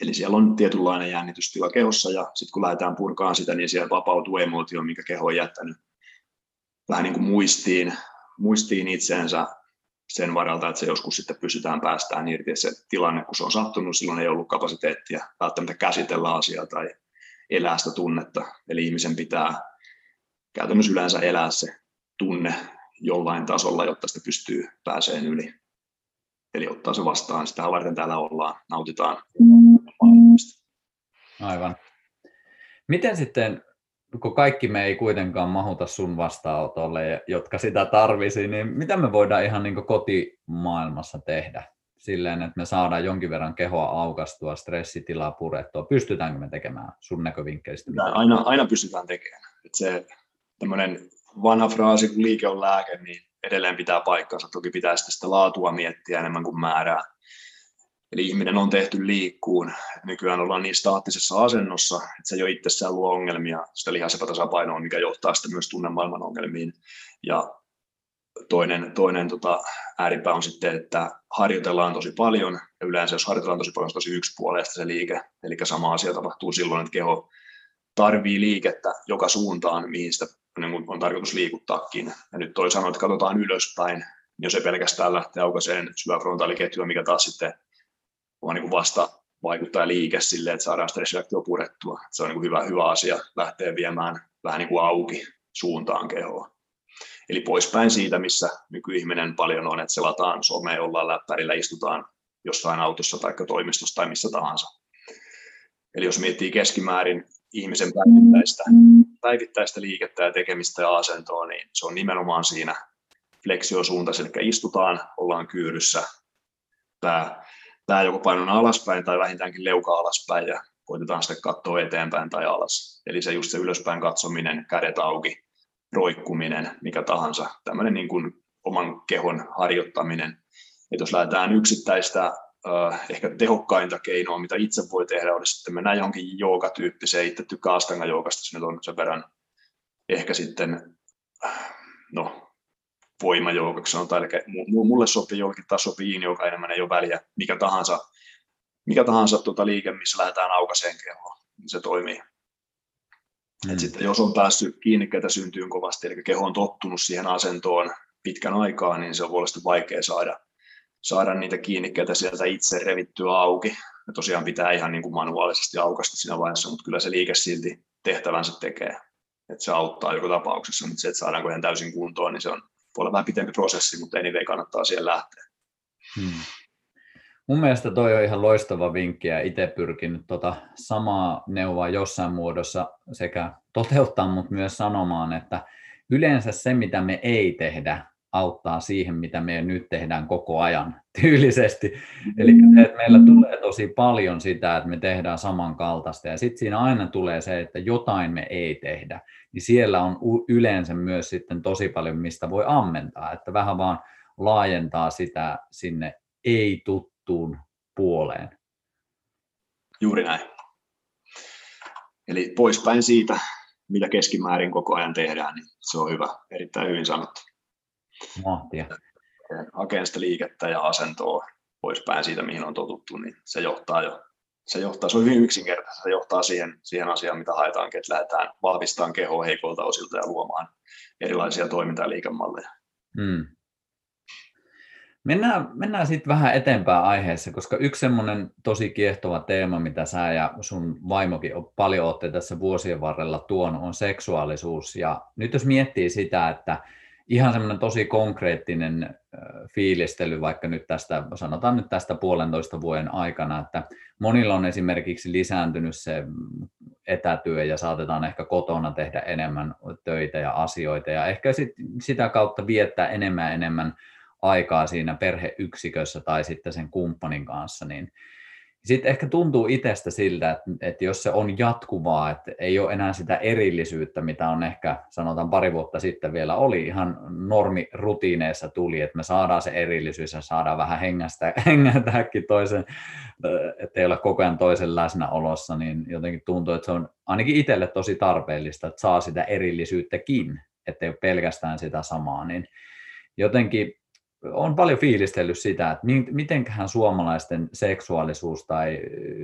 Eli siellä on tietynlainen jännitystila kehossa ja sitten kun lähdetään purkaan sitä, niin siellä vapautuu emootio, mikä keho on jättänyt vähän niin kuin muistiin, muistiin itseensä sen varalta, että se joskus sitten pystytään päästään irti. Se tilanne, kun se on sattunut, silloin ei ollut kapasiteettia välttämättä käsitellä asiaa tai elää sitä tunnetta. Eli ihmisen pitää käytännössä yleensä elää se tunne jollain tasolla, jotta sitä pystyy pääseen yli. Eli ottaa se vastaan. Sitä varten täällä ollaan, nautitaan Aivan. Miten sitten kun kaikki me ei kuitenkaan mahuta sun vastaanotolle, jotka sitä tarvisi, niin mitä me voidaan ihan niin kotimaailmassa tehdä? Silleen, että me saadaan jonkin verran kehoa aukastua, stressitilaa purettua. Pystytäänkö me tekemään sun näkövinkkelistä? Aina, aina pystytään tekemään. Että se tämmöinen vanha fraasi, kun liike on lääke, niin edelleen pitää paikkansa. Toki pitää sitä laatua miettiä enemmän kuin määrää. Eli ihminen on tehty liikkuun. Nykyään ollaan niin staattisessa asennossa, että se jo itsessään luo ongelmia, sitä lihasepätasapainoa, mikä johtaa sitten myös tunnemaailman ongelmiin. Ja toinen, toinen tota, ääripää on sitten, että harjoitellaan tosi paljon, ja yleensä jos harjoitellaan tosi paljon, se on tosi yksipuolista se liike, eli sama asia tapahtuu silloin, että keho tarvii liikettä joka suuntaan, mihin sitä niin on tarkoitus liikuttaakin. Ja nyt toi sanoo, että katsotaan ylöspäin, jos ei pelkästään lähtee aukaiseen syväfrontaaliketjua, mikä taas sitten on niin vasta vaikuttaa liike silleen, että saadaan stressireaktio purettua. Se on niin hyvä, hyvä asia lähteä viemään vähän niin kuin auki suuntaan kehoa. Eli poispäin siitä, missä nykyihminen paljon on, että selataan somea, ollaan läppärillä, istutaan jossain autossa tai toimistossa tai missä tahansa. Eli jos miettii keskimäärin ihmisen päivittäistä, päivittäistä liikettä ja tekemistä ja asentoa, niin se on nimenomaan siinä fleksiosuuntaisessa, eli istutaan, ollaan kyyryssä, pää, pää joko painon alaspäin tai vähintäänkin leuka alaspäin ja koitetaan sitten katsoa eteenpäin tai alas. Eli se just se ylöspäin katsominen, kädet auki, roikkuminen, mikä tahansa, tämmöinen niin kuin oman kehon harjoittaminen. Et jos lähdetään yksittäistä ehkä tehokkainta keinoa, mitä itse voi tehdä, olisi sitten mennään johonkin joogatyyppiseen, itse tykkää astanga joogasta, se nyt on sen verran ehkä sitten, no, voimajoukaksi sanotaan, eli mulle sopii jollekin taas sopii joka enemmän ei ole väliä, mikä tahansa, mikä tahansa tuota liike, missä lähdetään aukaseen kehoon, niin se toimii. Mm. Et sitten jos on päässyt kiinnikkeitä syntyy kovasti, eli keho on tottunut siihen asentoon pitkän aikaa, niin se on puolesta vaikea saada, saada niitä kiinnikkeitä sieltä itse revittyä auki. Ja tosiaan pitää ihan niin kuin manuaalisesti aukasta siinä vaiheessa, mutta kyllä se liike silti tehtävänsä tekee. Että se auttaa joka tapauksessa, mutta se, että saadaanko ihan täysin kuntoon, niin se on voi vähän pitempi prosessi, mutta anyway kannattaa siellä lähteä. Hmm. Mun mielestä toi on ihan loistava vinkki ja itse pyrkinyt tota samaa neuvoa jossain muodossa sekä toteuttaa, mutta myös sanomaan, että yleensä se, mitä me ei tehdä, auttaa siihen, mitä me nyt tehdään koko ajan tyylisesti. Eli että meillä tulee tosi paljon sitä, että me tehdään samankaltaista ja sitten siinä aina tulee se, että jotain me ei tehdä. Niin siellä on yleensä myös sitten tosi paljon, mistä voi ammentaa, että vähän vaan laajentaa sitä sinne ei-tuttuun puoleen. Juuri näin. Eli poispäin siitä, mitä keskimäärin koko ajan tehdään, niin se on hyvä, erittäin hyvin sanottu. Mahtia. Hakeen sitä liikettä ja asentoa poispäin siitä, mihin on totuttu, niin se johtaa jo se johtaa, se on hyvin yksinkertaista, se johtaa siihen, siihen asiaan, mitä haetaankin, että lähdetään vahvistamaan kehoa heikolta osilta ja luomaan erilaisia toiminta- ja liikemalleja. Hmm. Mennään, mennään sitten vähän eteenpäin aiheessa, koska yksi semmoinen tosi kiehtova teema, mitä sä ja sun vaimokin on paljon olette tässä vuosien varrella tuonut, on seksuaalisuus. Ja nyt jos miettii sitä, että ihan semmoinen tosi konkreettinen fiilistely vaikka nyt tästä, sanotaan nyt tästä puolentoista vuoden aikana, että monilla on esimerkiksi lisääntynyt se etätyö ja saatetaan ehkä kotona tehdä enemmän töitä ja asioita ja ehkä sit, sitä kautta viettää enemmän enemmän aikaa siinä perheyksikössä tai sitten sen kumppanin kanssa, niin sitten ehkä tuntuu itsestä siltä, että, että jos se on jatkuvaa, että ei ole enää sitä erillisyyttä, mitä on ehkä sanotaan pari vuotta sitten vielä oli, ihan normirutiineissa tuli, että me saadaan se erillisyys ja saadaan vähän hengästä, hengätäkin toisen, että ei ole koko ajan toisen läsnäolossa, niin jotenkin tuntuu, että se on ainakin itselle tosi tarpeellista, että saa sitä erillisyyttäkin, ettei ole pelkästään sitä samaa, niin jotenkin on paljon fiilistellyt sitä, että mitenköhän suomalaisten seksuaalisuus tai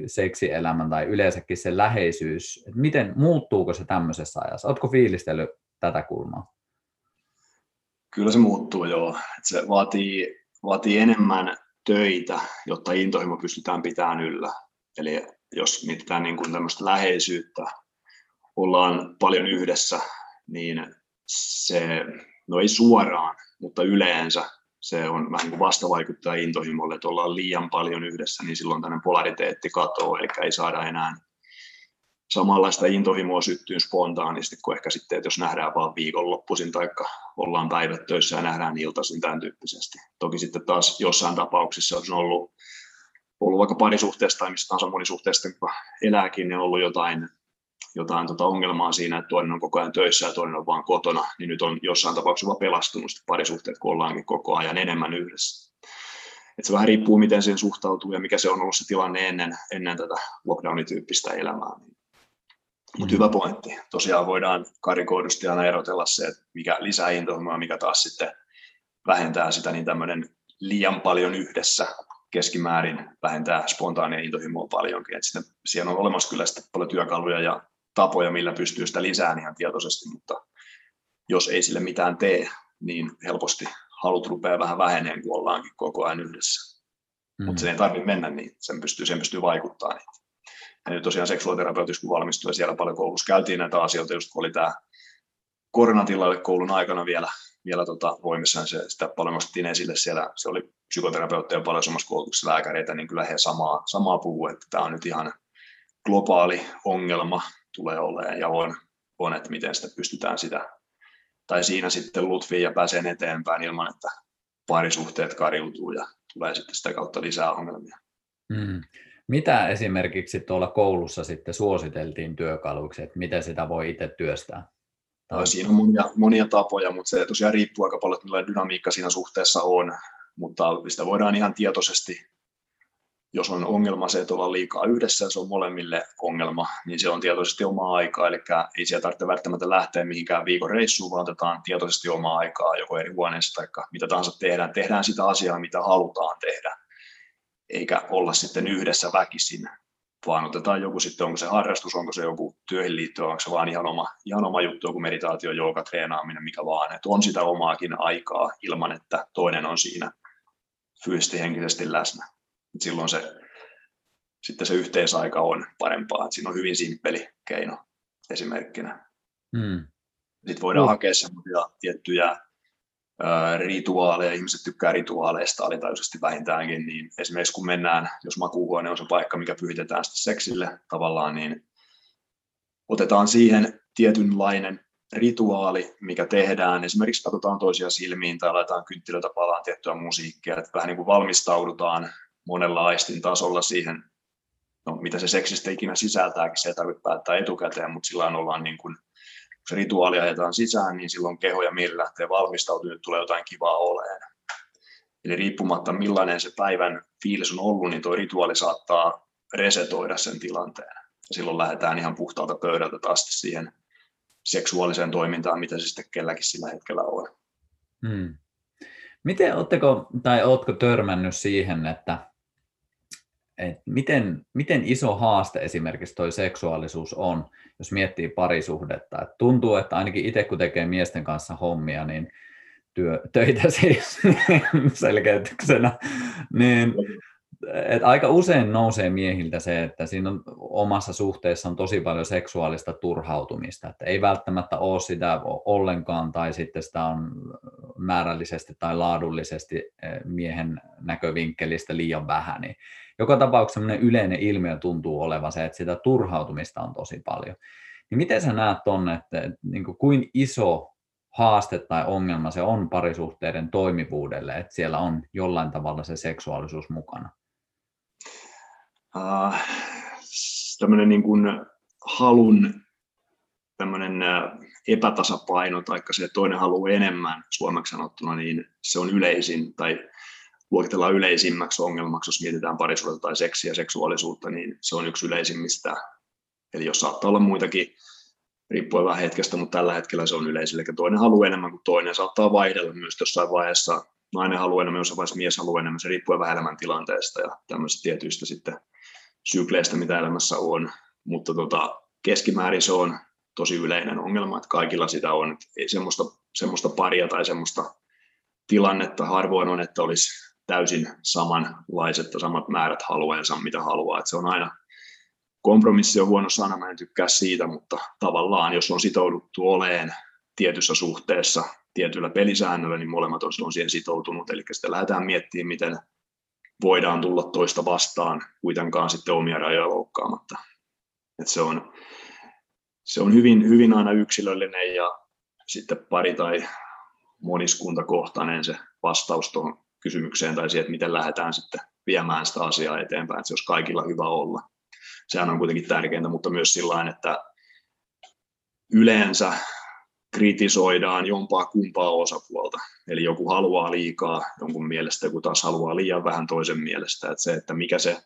seksielämä tai yleensäkin se läheisyys, että miten muuttuuko se tämmöisessä ajassa? Oletko fiilistellyt tätä kulmaa? Kyllä se muuttuu joo. Se vaatii, vaatii enemmän töitä, jotta intohimo pystytään pitämään yllä. Eli jos mietitään niin kuin tämmöistä läheisyyttä, ollaan paljon yhdessä, niin se, no ei suoraan, mutta yleensä se on vähän niin kuin vastavaikuttaa intohimolle, että ollaan liian paljon yhdessä, niin silloin tämmöinen polariteetti katoaa, eli ei saada enää samanlaista intohimoa syttyyn spontaanisti kuin ehkä sitten, että jos nähdään vaan viikonloppuisin tai ollaan päivät töissä ja nähdään iltaisin tämän tyyppisesti. Toki sitten taas jossain tapauksissa, on ollut, ollut vaikka parisuhteesta tai missä tahansa monisuhteesta, kun elääkin, niin on ollut jotain jotain tota ongelmaa siinä, että toinen on koko ajan töissä ja toinen on vaan kotona, niin nyt on jossain tapauksessa vaan pelastunut parisuhteet, kun ollaankin koko ajan enemmän yhdessä. Et se vähän riippuu, miten siihen suhtautuu ja mikä se on ollut se tilanne ennen, ennen tätä lockdown-tyyppistä elämää. Mutta hyvä pointti. Tosiaan voidaan karikoidusti aina erotella se, että mikä lisää intohimoa mikä taas sitten vähentää sitä, niin tämmöinen liian paljon yhdessä keskimäärin vähentää spontaania intohimoa paljonkin. Että sitten siellä on olemassa kyllä sitten paljon työkaluja ja tapoja, millä pystyy sitä lisään ihan tietoisesti, mutta jos ei sille mitään tee, niin helposti halut rupeaa vähän väheneen, kun ollaankin koko ajan yhdessä. Mm. Mutta sen ei tarvitse mennä niin, sen pystyy, sen pystyy vaikuttaa niin. Ja nyt tosiaan seksuaaliterapeutiksi kun valmistuin, siellä paljon koulussa käytiin näitä asioita, just kun oli tämä koronatilalle koulun aikana vielä, vielä tota, voimissaan, se, sitä paljon nostettiin esille siellä, se oli psykoterapeutteja paljon samassa koulutuksessa lääkäreitä, niin kyllä he samaa, samaa puhuu, että tämä on nyt ihan globaali ongelma tulee olemaan ja on, on, että miten sitä pystytään sitä, tai siinä sitten lutviin ja pääsee eteenpäin ilman, että parisuhteet kariutuu ja tulee sitten sitä kautta lisää ongelmia. Hmm. Mitä esimerkiksi tuolla koulussa sitten suositeltiin työkaluiksi, että miten sitä voi itse työstää? Tai... Siinä on monia, monia tapoja, mutta se tosiaan riippuu aika paljon, että millainen dynamiikka siinä suhteessa on, mutta sitä voidaan ihan tietoisesti, jos on ongelma se, että ollaan liikaa yhdessä ja se on molemmille ongelma, niin se on tietoisesti omaa aikaa, eli ei siellä tarvitse välttämättä lähteä mihinkään viikon reissuun, vaan otetaan tietoisesti omaa aikaa joko eri huoneessa tai mitä tahansa tehdään. Tehdään sitä asiaa, mitä halutaan tehdä, eikä olla sitten yhdessä väkisin vaan otetaan joku sitten, onko se harrastus, onko se joku työhön liittyen, onko se vaan ihan oma, ihan oma juttu, joku meditaatio, jooga, treenaaminen, mikä vaan, että on sitä omaakin aikaa ilman, että toinen on siinä fyysisesti henkisesti läsnä. Et silloin se, sitten se yhteisaika on parempaa, että siinä on hyvin simppeli keino esimerkkinä. Hmm. Sitten voidaan hmm. hakea semmoisia tiettyjä rituaaleja, ihmiset tykkää rituaaleista alitajuisesti vähintäänkin, niin esimerkiksi kun mennään, jos makuuhuone on se paikka, mikä pyhitetään sitten seksille tavallaan, niin otetaan siihen tietynlainen rituaali, mikä tehdään. Esimerkiksi katsotaan toisia silmiin tai laitetaan kynttilöitä palaan tiettyä musiikkia, että vähän niin kuin valmistaudutaan monella aistin tasolla siihen, no, mitä se seksistä ikinä sisältääkin, se ei tarvitse päättää etukäteen, mutta sillä ollaan niin kuin se rituaali ajetaan sisään, niin silloin keho ja mieli lähtee valmistautumaan, tulee jotain kivaa oleen. Eli riippumatta millainen se päivän fiilis on ollut, niin tuo rituaali saattaa resetoida sen tilanteen. Ja silloin lähdetään ihan puhtaalta pöydältä taas siihen seksuaaliseen toimintaan, mitä se sitten kelläkin sillä hetkellä on. Hmm. Miten oletteko, tai oletko törmännyt siihen, että, että miten, miten iso haaste esimerkiksi tuo seksuaalisuus on, jos miettii parisuhdetta. Et tuntuu, että ainakin itse kun tekee miesten kanssa hommia, niin työ, töitä siis selkeytyksenä, niin et aika usein nousee miehiltä se, että siinä on omassa suhteessa on tosi paljon seksuaalista turhautumista, että ei välttämättä ole sitä ollenkaan tai sitten sitä on määrällisesti tai laadullisesti eh, miehen näkövinkkelistä liian vähän, niin joka tapauksessa yleinen ilmiö tuntuu olevan se, että sitä turhautumista on tosi paljon. Niin miten sä näet tuonne, että, niin kuin, kuin iso haaste tai ongelma se on parisuhteiden toimivuudelle, että siellä on jollain tavalla se seksuaalisuus mukana? Uh, tämmöinen niin kuin halun tämmöinen epätasapaino, tai se, toinen haluaa enemmän suomeksi sanottuna, niin se on yleisin, tai luokitellaan yleisimmäksi ongelmaksi, jos mietitään parisuutta tai seksiä ja seksuaalisuutta, niin se on yksi yleisimmistä. Eli jos saattaa olla muitakin, riippuen vähän hetkestä, mutta tällä hetkellä se on yleisillä. Eli toinen haluaa enemmän kuin toinen, saattaa vaihdella myös jossain vaiheessa. Nainen haluaa enemmän, jossain vaiheessa mies haluaa enemmän, se riippuu vähän elämän tilanteesta ja tämmöisistä tietyistä sitten sykleistä, mitä elämässä on. Mutta tota, keskimäärin se on tosi yleinen ongelma, että kaikilla sitä on. Ei semmoista, semmoista paria tai semmoista tilannetta harvoin on, että olisi täysin samanlaiset ja samat määrät halueensa, mitä haluaa. Että se on aina kompromissi on huono sana, mä en tykkää siitä, mutta tavallaan jos on sitouduttu oleen tietyssä suhteessa tietyllä pelisäännöllä, niin molemmat on siihen sitoutunut. Eli sitten lähdetään miettimään, miten voidaan tulla toista vastaan kuitenkaan sitten omia rajoja loukkaamatta. Et se, on, se on hyvin, hyvin aina yksilöllinen ja sitten pari tai moniskuntakohtainen se vastaus tuohon kysymykseen tai siihen, että miten lähdetään sitten viemään sitä asiaa eteenpäin, että se olisi kaikilla hyvä olla. Sehän on kuitenkin tärkeintä, mutta myös sillä että yleensä kritisoidaan jompaa kumpaa osapuolta. Eli joku haluaa liikaa jonkun mielestä, joku taas haluaa liian vähän toisen mielestä. Että se, että mikä se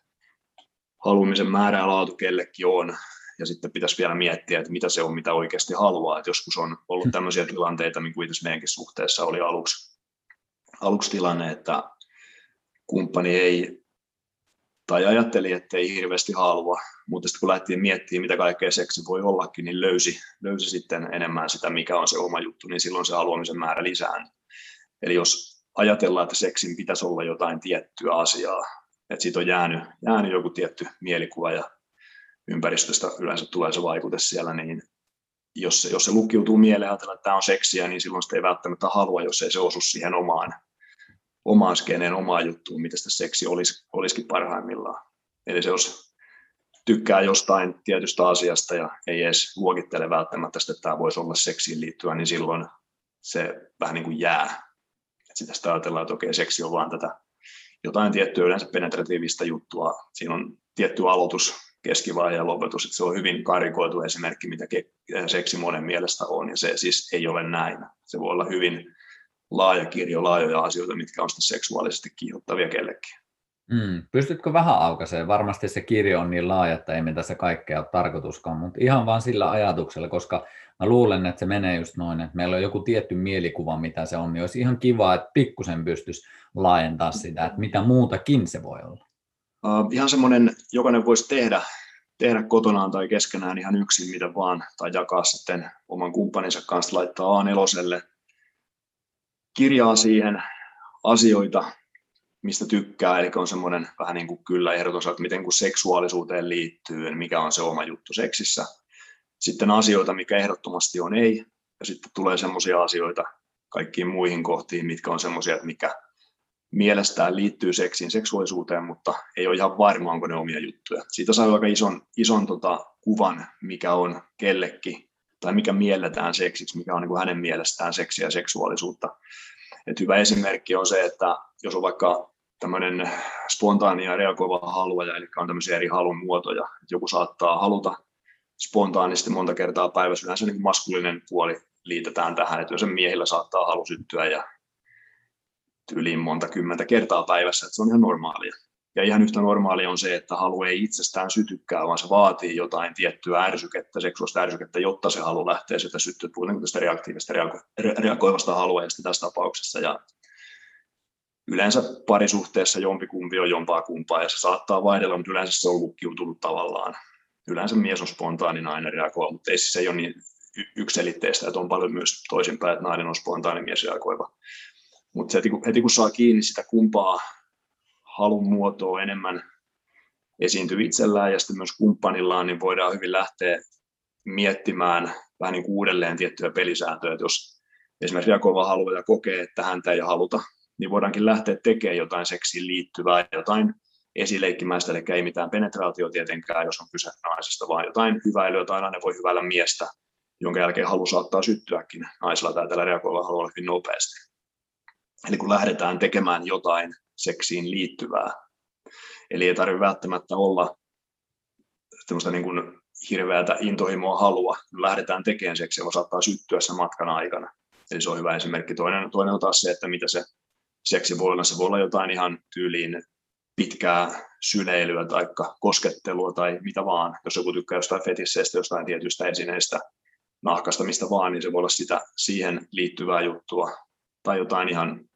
haluamisen määrä ja laatu kellekin on, ja sitten pitäisi vielä miettiä, että mitä se on, mitä oikeasti haluaa. Että joskus on ollut tämmöisiä tilanteita, niin kuin itse meidänkin suhteessa oli aluksi, aluksi tilanne, että kumppani ei, tai ajatteli, että ei hirveästi halua, mutta sitten kun lähtiin miettimään, mitä kaikkea seksi voi ollakin, niin löysi, löysi sitten enemmän sitä, mikä on se oma juttu, niin silloin se haluamisen määrä lisää. Eli jos ajatellaan, että seksin pitäisi olla jotain tiettyä asiaa, että siitä on jäänyt, jäänyt joku tietty mielikuva ja ympäristöstä yleensä tulee se vaikute siellä, niin jos se, jos se lukkiutuu mieleen ajatella, että tämä on seksiä, niin silloin sitä ei välttämättä halua, jos ei se osu siihen omaan, omaan skeneen, omaan juttuun, mitä sitä seksi olisi, olisikin parhaimmillaan. Eli se jos tykkää jostain tietystä asiasta ja ei edes luokittele välttämättä sitä, että tämä voisi olla seksiin liittyvä, niin silloin se vähän niin kuin jää. Sitten sitä ajatellaan, että okei, seksi on vaan tätä jotain tiettyä yleensä penetratiivista juttua. Siinä on tietty aloitus, keskivaihe ja lopetus. Että se on hyvin karikoitu esimerkki, mitä seksi monen mielestä on, ja se siis ei ole näin. Se voi olla hyvin laaja kirjo, laajoja asioita, mitkä on sitten seksuaalisesti kiihottavia kellekin. Mm, pystytkö vähän aukaiseen? Varmasti se kirjo on niin laaja, että ei me tässä kaikkea ole tarkoituskaan, mutta ihan vaan sillä ajatuksella, koska mä luulen, että se menee just noin, että meillä on joku tietty mielikuva, mitä se on, niin olisi ihan kiva, että pikkusen pystyisi laajentaa sitä, että mitä muutakin se voi olla. Uh, ihan semmoinen, jokainen voisi tehdä, tehdä kotonaan tai keskenään ihan yksin mitä vaan, tai jakaa sitten oman kumppaninsa kanssa, laittaa A4 kirjaa siihen asioita, mistä tykkää, eli on semmoinen vähän niin kuin kyllä ehdotus, että miten kun seksuaalisuuteen liittyy, mikä on se oma juttu seksissä. Sitten asioita, mikä ehdottomasti on ei, ja sitten tulee semmoisia asioita kaikkiin muihin kohtiin, mitkä on semmoisia, että mikä mielestään liittyy seksiin, seksuaalisuuteen, mutta ei ole ihan varma, onko ne omia juttuja. Siitä saa aika ison, ison tota, kuvan, mikä on kellekin, tai mikä mielletään seksiksi, mikä on niin kuin hänen mielestään seksiä ja seksuaalisuutta. Et hyvä esimerkki on se, että jos on vaikka tämmöinen spontaani ja reagoiva haluaja, eli on tämmöisiä eri halun muotoja, että joku saattaa haluta spontaanisti monta kertaa päivässä, yleensä niin maskulinen puoli liitetään tähän, että jos miehillä saattaa halu syttyä ja yli monta kymmentä kertaa päivässä, että se on ihan normaalia. Ja ihan yhtä normaalia on se, että halu ei itsestään sytykään, vaan se vaatii jotain tiettyä ärsykettä, seksuaalista ärsykettä, jotta se halu lähtee sitä syttyä, puhutaan tästä reaktiivista, reagoivasta haluajasta tässä tapauksessa. Ja yleensä parisuhteessa jompikumpi on jompaa kumpaa, ja se saattaa vaihdella, mutta yleensä se on lukkiutunut tavallaan. Yleensä mies on spontaani, nainen reagoi, mutta ei, se ei ole niin ykselitteistä, että on paljon myös toisinpäin, että nainen on spontaani, mies reagoiva. Mutta heti, heti kun saa kiinni sitä kumpaa halun muotoa enemmän esiintyy itsellään ja sitten myös kumppanillaan, niin voidaan hyvin lähteä miettimään vähän niin kuin uudelleen tiettyjä pelisääntöjä. Että jos esimerkiksi Jakova haluaa ja kokee, että häntä ei haluta, niin voidaankin lähteä tekemään jotain seksiin liittyvää, jotain esileikkimäistä, eli ei mitään penetraatio tietenkään, jos on kyse naisesta, vaan jotain hyväilyä tai nainen voi hyväillä miestä, jonka jälkeen halu saattaa syttyäkin naisella tai tällä reagoivalla haluaa hyvin nopeasti. Eli kun lähdetään tekemään jotain seksiin liittyvää, eli ei tarvitse välttämättä olla semmoista niin hirveätä intohimoa halua, lähdetään tekemään seksiä, vaan saattaa syttyä sen matkan aikana. Eli se on hyvä esimerkki. Toinen, toinen on taas se, että mitä se seksi voi olla. Se voi olla jotain ihan tyyliin pitkää syleilyä tai koskettelua tai mitä vaan. Jos joku tykkää jostain fetisseistä, jostain tietystä esineistä, nahkasta, mistä vaan, niin se voi olla sitä siihen liittyvää juttua. Tai jotain ihan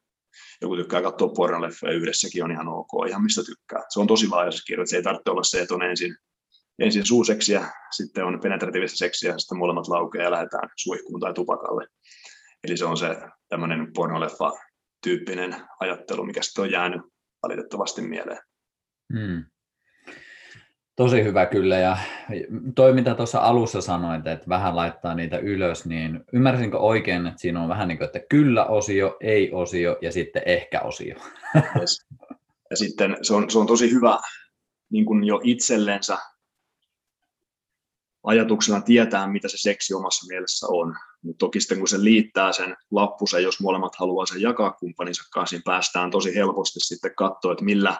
joku tykkää katsoa pornoleffoja yhdessäkin on ihan ok, ihan mistä tykkää. Se on tosi laaja se kirjo, se ei tarvitse olla se, että on ensin, ensin suuseksiä, sitten on penetratiivista seksiä, sitten molemmat laukeaa ja lähdetään suihkuun tai tupakalle. Eli se on se tämmöinen pornoleffa-tyyppinen ajattelu, mikä sitten on jäänyt valitettavasti mieleen. Hmm. Tosi hyvä kyllä ja toi mitä tuossa alussa sanoit, että vähän laittaa niitä ylös, niin ymmärsinkö oikein, että siinä on vähän niin kuin, että kyllä-osio, ei-osio ja sitten ehkä-osio? Ja sitten se on, se on tosi hyvä niin kuin jo itsellensä ajatuksena tietää, mitä se seksi omassa mielessä on. Mutta toki sitten kun se liittää sen lappusen, jos molemmat haluaa sen jakaa kumppaninsa kanssa, niin päästään tosi helposti sitten katsoa, että millä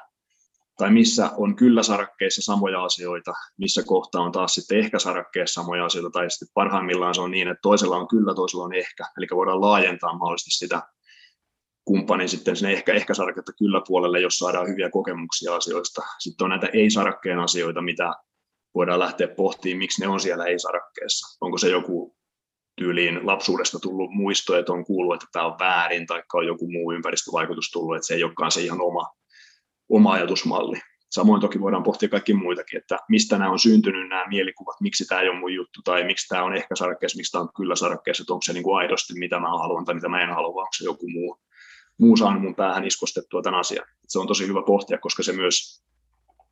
tai missä on kyllä sarakkeissa samoja asioita, missä kohtaa on taas sitten ehkä sarakkeessa samoja asioita, tai sitten parhaimmillaan se on niin, että toisella on kyllä, toisella on ehkä, eli voidaan laajentaa mahdollisesti sitä kumppanin sitten sinne ehkä, ehkä saraketta kyllä puolelle, jos saadaan hyviä kokemuksia asioista. Sitten on näitä ei-sarakkeen asioita, mitä voidaan lähteä pohtimaan, miksi ne on siellä ei-sarakkeessa. Onko se joku tyyliin lapsuudesta tullut muisto, että on kuullut, että tämä on väärin, tai on joku muu ympäristövaikutus tullut, että se ei olekaan se ihan oma, oma ajatusmalli. Samoin toki voidaan pohtia kaikki muitakin, että mistä nämä on syntynyt nämä mielikuvat, miksi tämä ei ole mun juttu, tai miksi tämä on ehkä sarakkeessa, miksi tämä on kyllä sarakkeessa, että onko se niin kuin aidosti, mitä mä haluan tai mitä mä en halua, onko se joku muu, muu saanut mun päähän iskostettua tämän asian. Se on tosi hyvä pohtia, koska se myös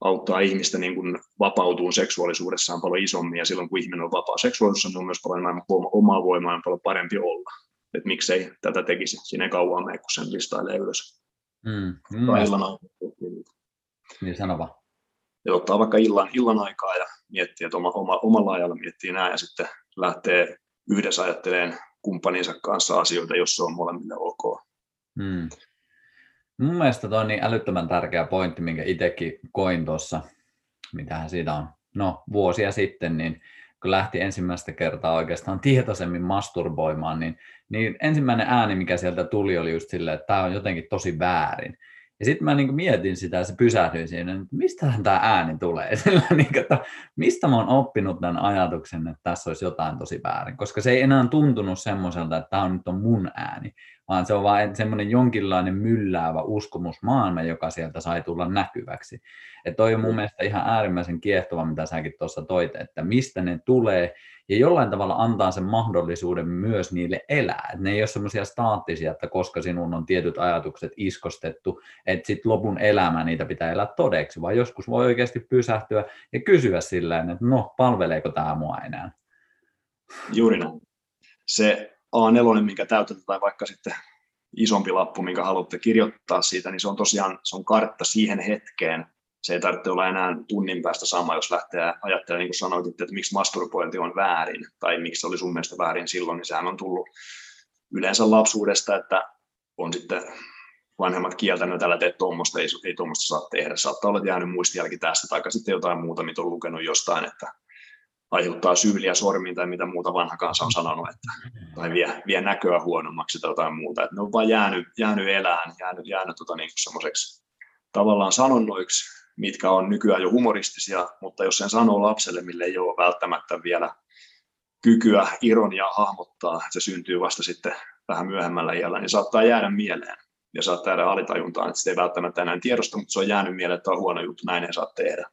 auttaa ihmistä niin kuin vapautumaan seksuaalisuudessaan paljon isommin, ja silloin kun ihminen on vapaa seksuaalisuudessa, niin on myös paljon enemmän omaa voimaa ja paljon parempi olla. Että miksei tätä tekisi, siinä ei kauan mene, kun sen listailee ylös. Mm. Tai illan Niin sano vaan. Ja ottaa vaikka illan, illan aikaa ja miettii, että oma, oma, omalla ajalla miettii nämä ja sitten lähtee yhdessä ajatteleen kumppaninsa kanssa asioita, jos se on molemmille ok. Mm. Mun mielestä toi on niin älyttömän tärkeä pointti, minkä itsekin koin tuossa, mitähän siitä on, no vuosia sitten, niin kun lähti ensimmäistä kertaa oikeastaan tietoisemmin masturboimaan, niin, niin ensimmäinen ääni, mikä sieltä tuli, oli just silleen, että tämä on jotenkin tosi väärin. Ja sitten mä niin mietin sitä ja se pysähdyin siinä, että mistähän tämä ääni tulee. Sillä niin että mistä mä oon oppinut tämän ajatuksen, että tässä olisi jotain tosi väärin. Koska se ei enää tuntunut semmoiselta, että tämä on nyt on mun ääni, vaan se on vain semmoinen jonkinlainen mylläävä uskomusmaailma, joka sieltä sai tulla näkyväksi. Että toi on mun mielestä ihan äärimmäisen kiehtova, mitä säkin tuossa toit, että mistä ne tulee, ja jollain tavalla antaa sen mahdollisuuden myös niille elää. Et ne ei ole semmoisia staattisia, että koska sinun on tietyt ajatukset iskostettu, että sitten lopun elämä niitä pitää elää todeksi, vaan joskus voi oikeasti pysähtyä ja kysyä sillä että no, palveleeko tämä mua enää? Juuri näin. Se A4, minkä täytätte, tai vaikka sitten isompi lappu, minkä haluatte kirjoittaa siitä, niin se on tosiaan se on kartta siihen hetkeen. Se ei tarvitse olla enää tunnin päästä sama, jos lähtee ajattelemaan, niin kuin sanoit, että miksi masturbointi on väärin, tai miksi se oli sun mielestä väärin silloin, niin sehän on tullut yleensä lapsuudesta, että on sitten vanhemmat kieltänyt, että älä tee tuommoista, ei, ei tuommoista saa tehdä. Saattaa olla jäänyt muistijälki tästä, tai sitten jotain muuta, mitä on lukenut jostain, että aiheuttaa syyliä sormiin tai mitä muuta vanha kansa on sanonut, että, tai vie, vie näköä huonommaksi tai jotain muuta. Että ne on vain jäänyt, jäänyt elään, jäänyt, jäänyt tota niin semmoiseksi tavallaan sanonnoiksi, mitkä on nykyään jo humoristisia, mutta jos sen sanoo lapselle, mille ei ole välttämättä vielä kykyä ironia hahmottaa, se syntyy vasta sitten vähän myöhemmällä iällä, niin saattaa jäädä mieleen ja saattaa jäädä alitajuntaan, että sitä ei välttämättä enää tiedosta, mutta se on jäänyt mieleen, että on huono juttu, näin ei saa tehdä.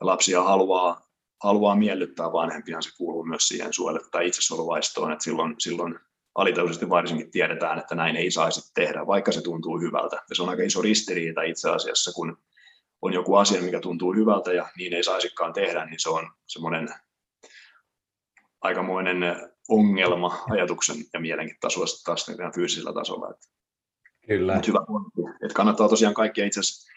Ja lapsia haluaa haluaa miellyttää vanhempiaan, se kuuluu myös siihen suojelle tai itsesoluvaistoon, että silloin, silloin alitajuisesti varsinkin tiedetään, että näin ei saisi tehdä, vaikka se tuntuu hyvältä. Ja se on aika iso ristiriita itse asiassa, kun on joku asia, mikä tuntuu hyvältä ja niin ei saisikaan tehdä, niin se on semmoinen aikamoinen ongelma ajatuksen ja mielenkin tasolla taas fyysisellä tasolla. Kyllä. Mutta hyvä pointti. Että kannattaa tosiaan kaikkia itse asiassa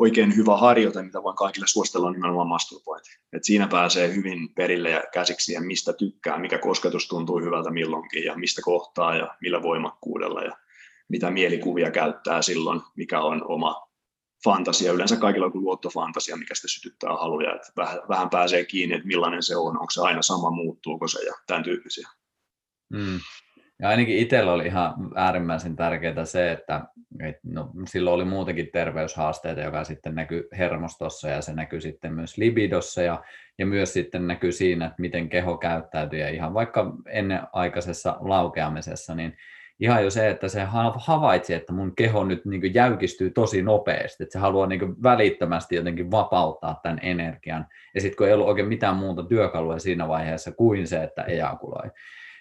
oikein hyvä harjoite, mitä voin kaikille suositella, on nimenomaan masturbointi. Et siinä pääsee hyvin perille ja käsiksi siihen, mistä tykkää, mikä kosketus tuntuu hyvältä milloinkin ja mistä kohtaa ja millä voimakkuudella ja mitä mielikuvia käyttää silloin, mikä on oma fantasia. Yleensä kaikilla on luottofantasia, mikä sitten sytyttää haluja. Et vähän, vähän pääsee kiinni, että millainen se on, onko se aina sama, muuttuuko se ja tämän tyyppisiä. Mm. Ja ainakin itsellä oli ihan äärimmäisen tärkeää se, että, että no, silloin oli muutenkin terveyshaasteita, joka sitten näkyy hermostossa ja se näkyy sitten myös libidossa ja, ja myös sitten näkyy siinä, että miten keho käyttäytyy ja ihan vaikka ennenaikaisessa laukeamisessa, niin ihan jo se, että se havaitsi, että mun keho nyt niin jäykistyy tosi nopeasti, että se haluaa niin välittömästi jotenkin vapauttaa tämän energian. Ja sitten kun ei ollut oikein mitään muuta työkalua siinä vaiheessa kuin se, että ejakuloi,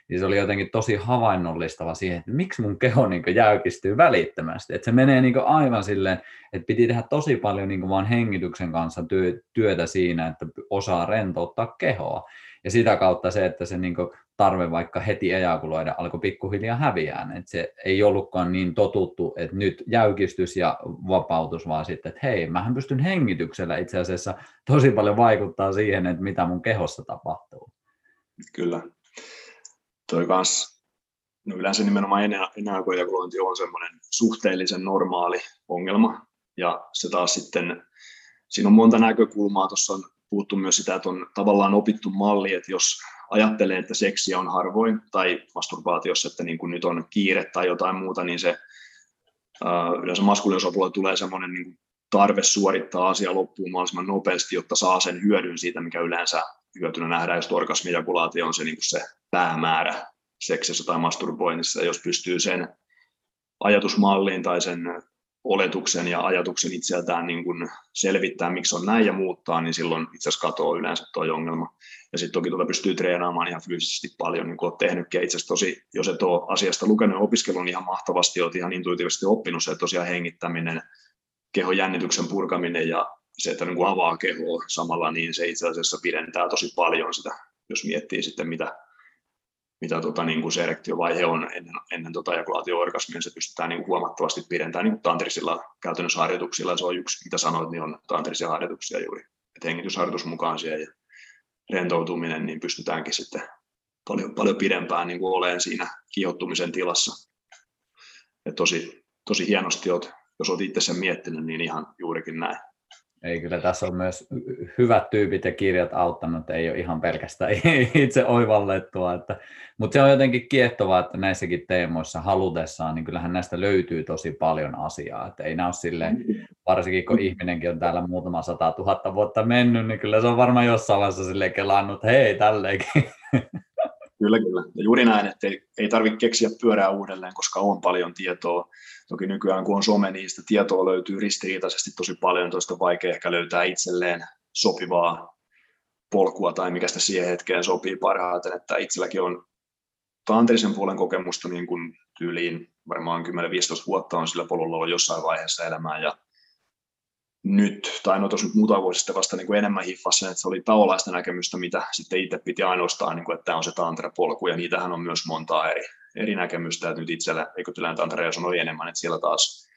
niin se oli jotenkin tosi havainnollistava siihen, että miksi mun keho niin jäykistyy välittömästi. Että se menee niin aivan silleen, että piti tehdä tosi paljon niin vaan hengityksen kanssa työ, työtä siinä, että osaa rentouttaa kehoa. Ja sitä kautta se, että se niin tarve vaikka heti ejakuloida alkoi pikkuhiljaa häviää. Että se ei ollutkaan niin totuttu, että nyt jäykistys ja vapautus, vaan sitten, että hei, mähän pystyn hengityksellä itse asiassa tosi paljon vaikuttaa siihen, että mitä mun kehossa tapahtuu. Kyllä, toi kans, no yleensä nimenomaan ennakoijakulointi on semmoinen suhteellisen normaali ongelma, ja se taas sitten, siinä on monta näkökulmaa, tuossa on puhuttu myös sitä, että on tavallaan opittu malli, että jos ajattelee, että seksiä on harvoin, tai masturbaatiossa, että niin kuin nyt on kiire tai jotain muuta, niin se yleensä maskuliinosapuolella tulee semmoinen niin tarve suorittaa asia loppuun mahdollisimman nopeasti, jotta saa sen hyödyn siitä, mikä yleensä hyötynä nähdä, jos orgasmijakulaatio on se, niin se päämäärä seksissä tai masturboinnissa, jos pystyy sen ajatusmalliin tai sen oletuksen ja ajatuksen itseltään niin kuin selvittää, miksi on näin ja muuttaa, niin silloin itse asiassa katoaa yleensä tuo ongelma. Ja sitten toki tuota pystyy treenaamaan ihan fyysisesti paljon, niin kuin olet tehnytkin. Itse asiassa tosi, jos et ole asiasta lukenut opiskelun ihan mahtavasti, olet ihan intuitiivisesti oppinut se, että tosiaan hengittäminen, kehon jännityksen purkaminen ja se, että niin avaa kehoa samalla, niin se itse asiassa pidentää tosi paljon sitä, jos miettii sitten, mitä mitä tota, niin kuin se erektiovaihe on ennen, ennen tota ejakulaatio-orgasmia, se pystytään niin kuin huomattavasti pidentämään niin kuin tantrisilla käytännössä harjoituksilla, se on yksi, mitä sanoit, niin on tantrisia harjoituksia juuri, että hengitysharjoitus mukaan siihen ja rentoutuminen, niin pystytäänkin sitten paljon, paljon pidempään niin kuin olemaan siinä kiihottumisen tilassa. Et tosi, tosi hienosti olet, jos olet itse sen miettinyt, niin ihan juurikin näin. Ei, kyllä tässä on myös hyvät tyypit ja kirjat auttanut, ei ole ihan pelkästään itse oivallettua. Että, mutta se on jotenkin kiehtovaa, että näissäkin teemoissa halutessaan, niin kyllähän näistä löytyy tosi paljon asiaa. Että ei nämä ole silleen, varsinkin kun ihminenkin on täällä muutama sata tuhatta vuotta mennyt, niin kyllä se on varmaan jossain vaiheessa silleen kelannut, hei, tälleenkin. Kyllä, kyllä. Ja juuri näin, että ei, ei tarvitse keksiä pyörää uudelleen, koska on paljon tietoa. Toki nykyään kun on some, niin sitä tietoa löytyy ristiriitaisesti tosi paljon, toista on vaikea ehkä löytää itselleen sopivaa polkua tai mikä sitä siihen hetkeen sopii parhaiten, että itselläkin on tantrisen puolen kokemusta niin kuin tyyliin varmaan 10-15 vuotta on sillä polulla ollut jossain vaiheessa elämää ja nyt, tai no tuossa muutama vuosi sitten vasta niin kuin enemmän hiffassa, että se oli taolaista näkemystä, mitä sitten itse piti ainoastaan, niin kuin, että tämä on se tantra-polku, ja niitähän on myös montaa eri, eri näkemystä, että nyt itsellä Eikotilän tantra sanoi enemmän, että siellä taas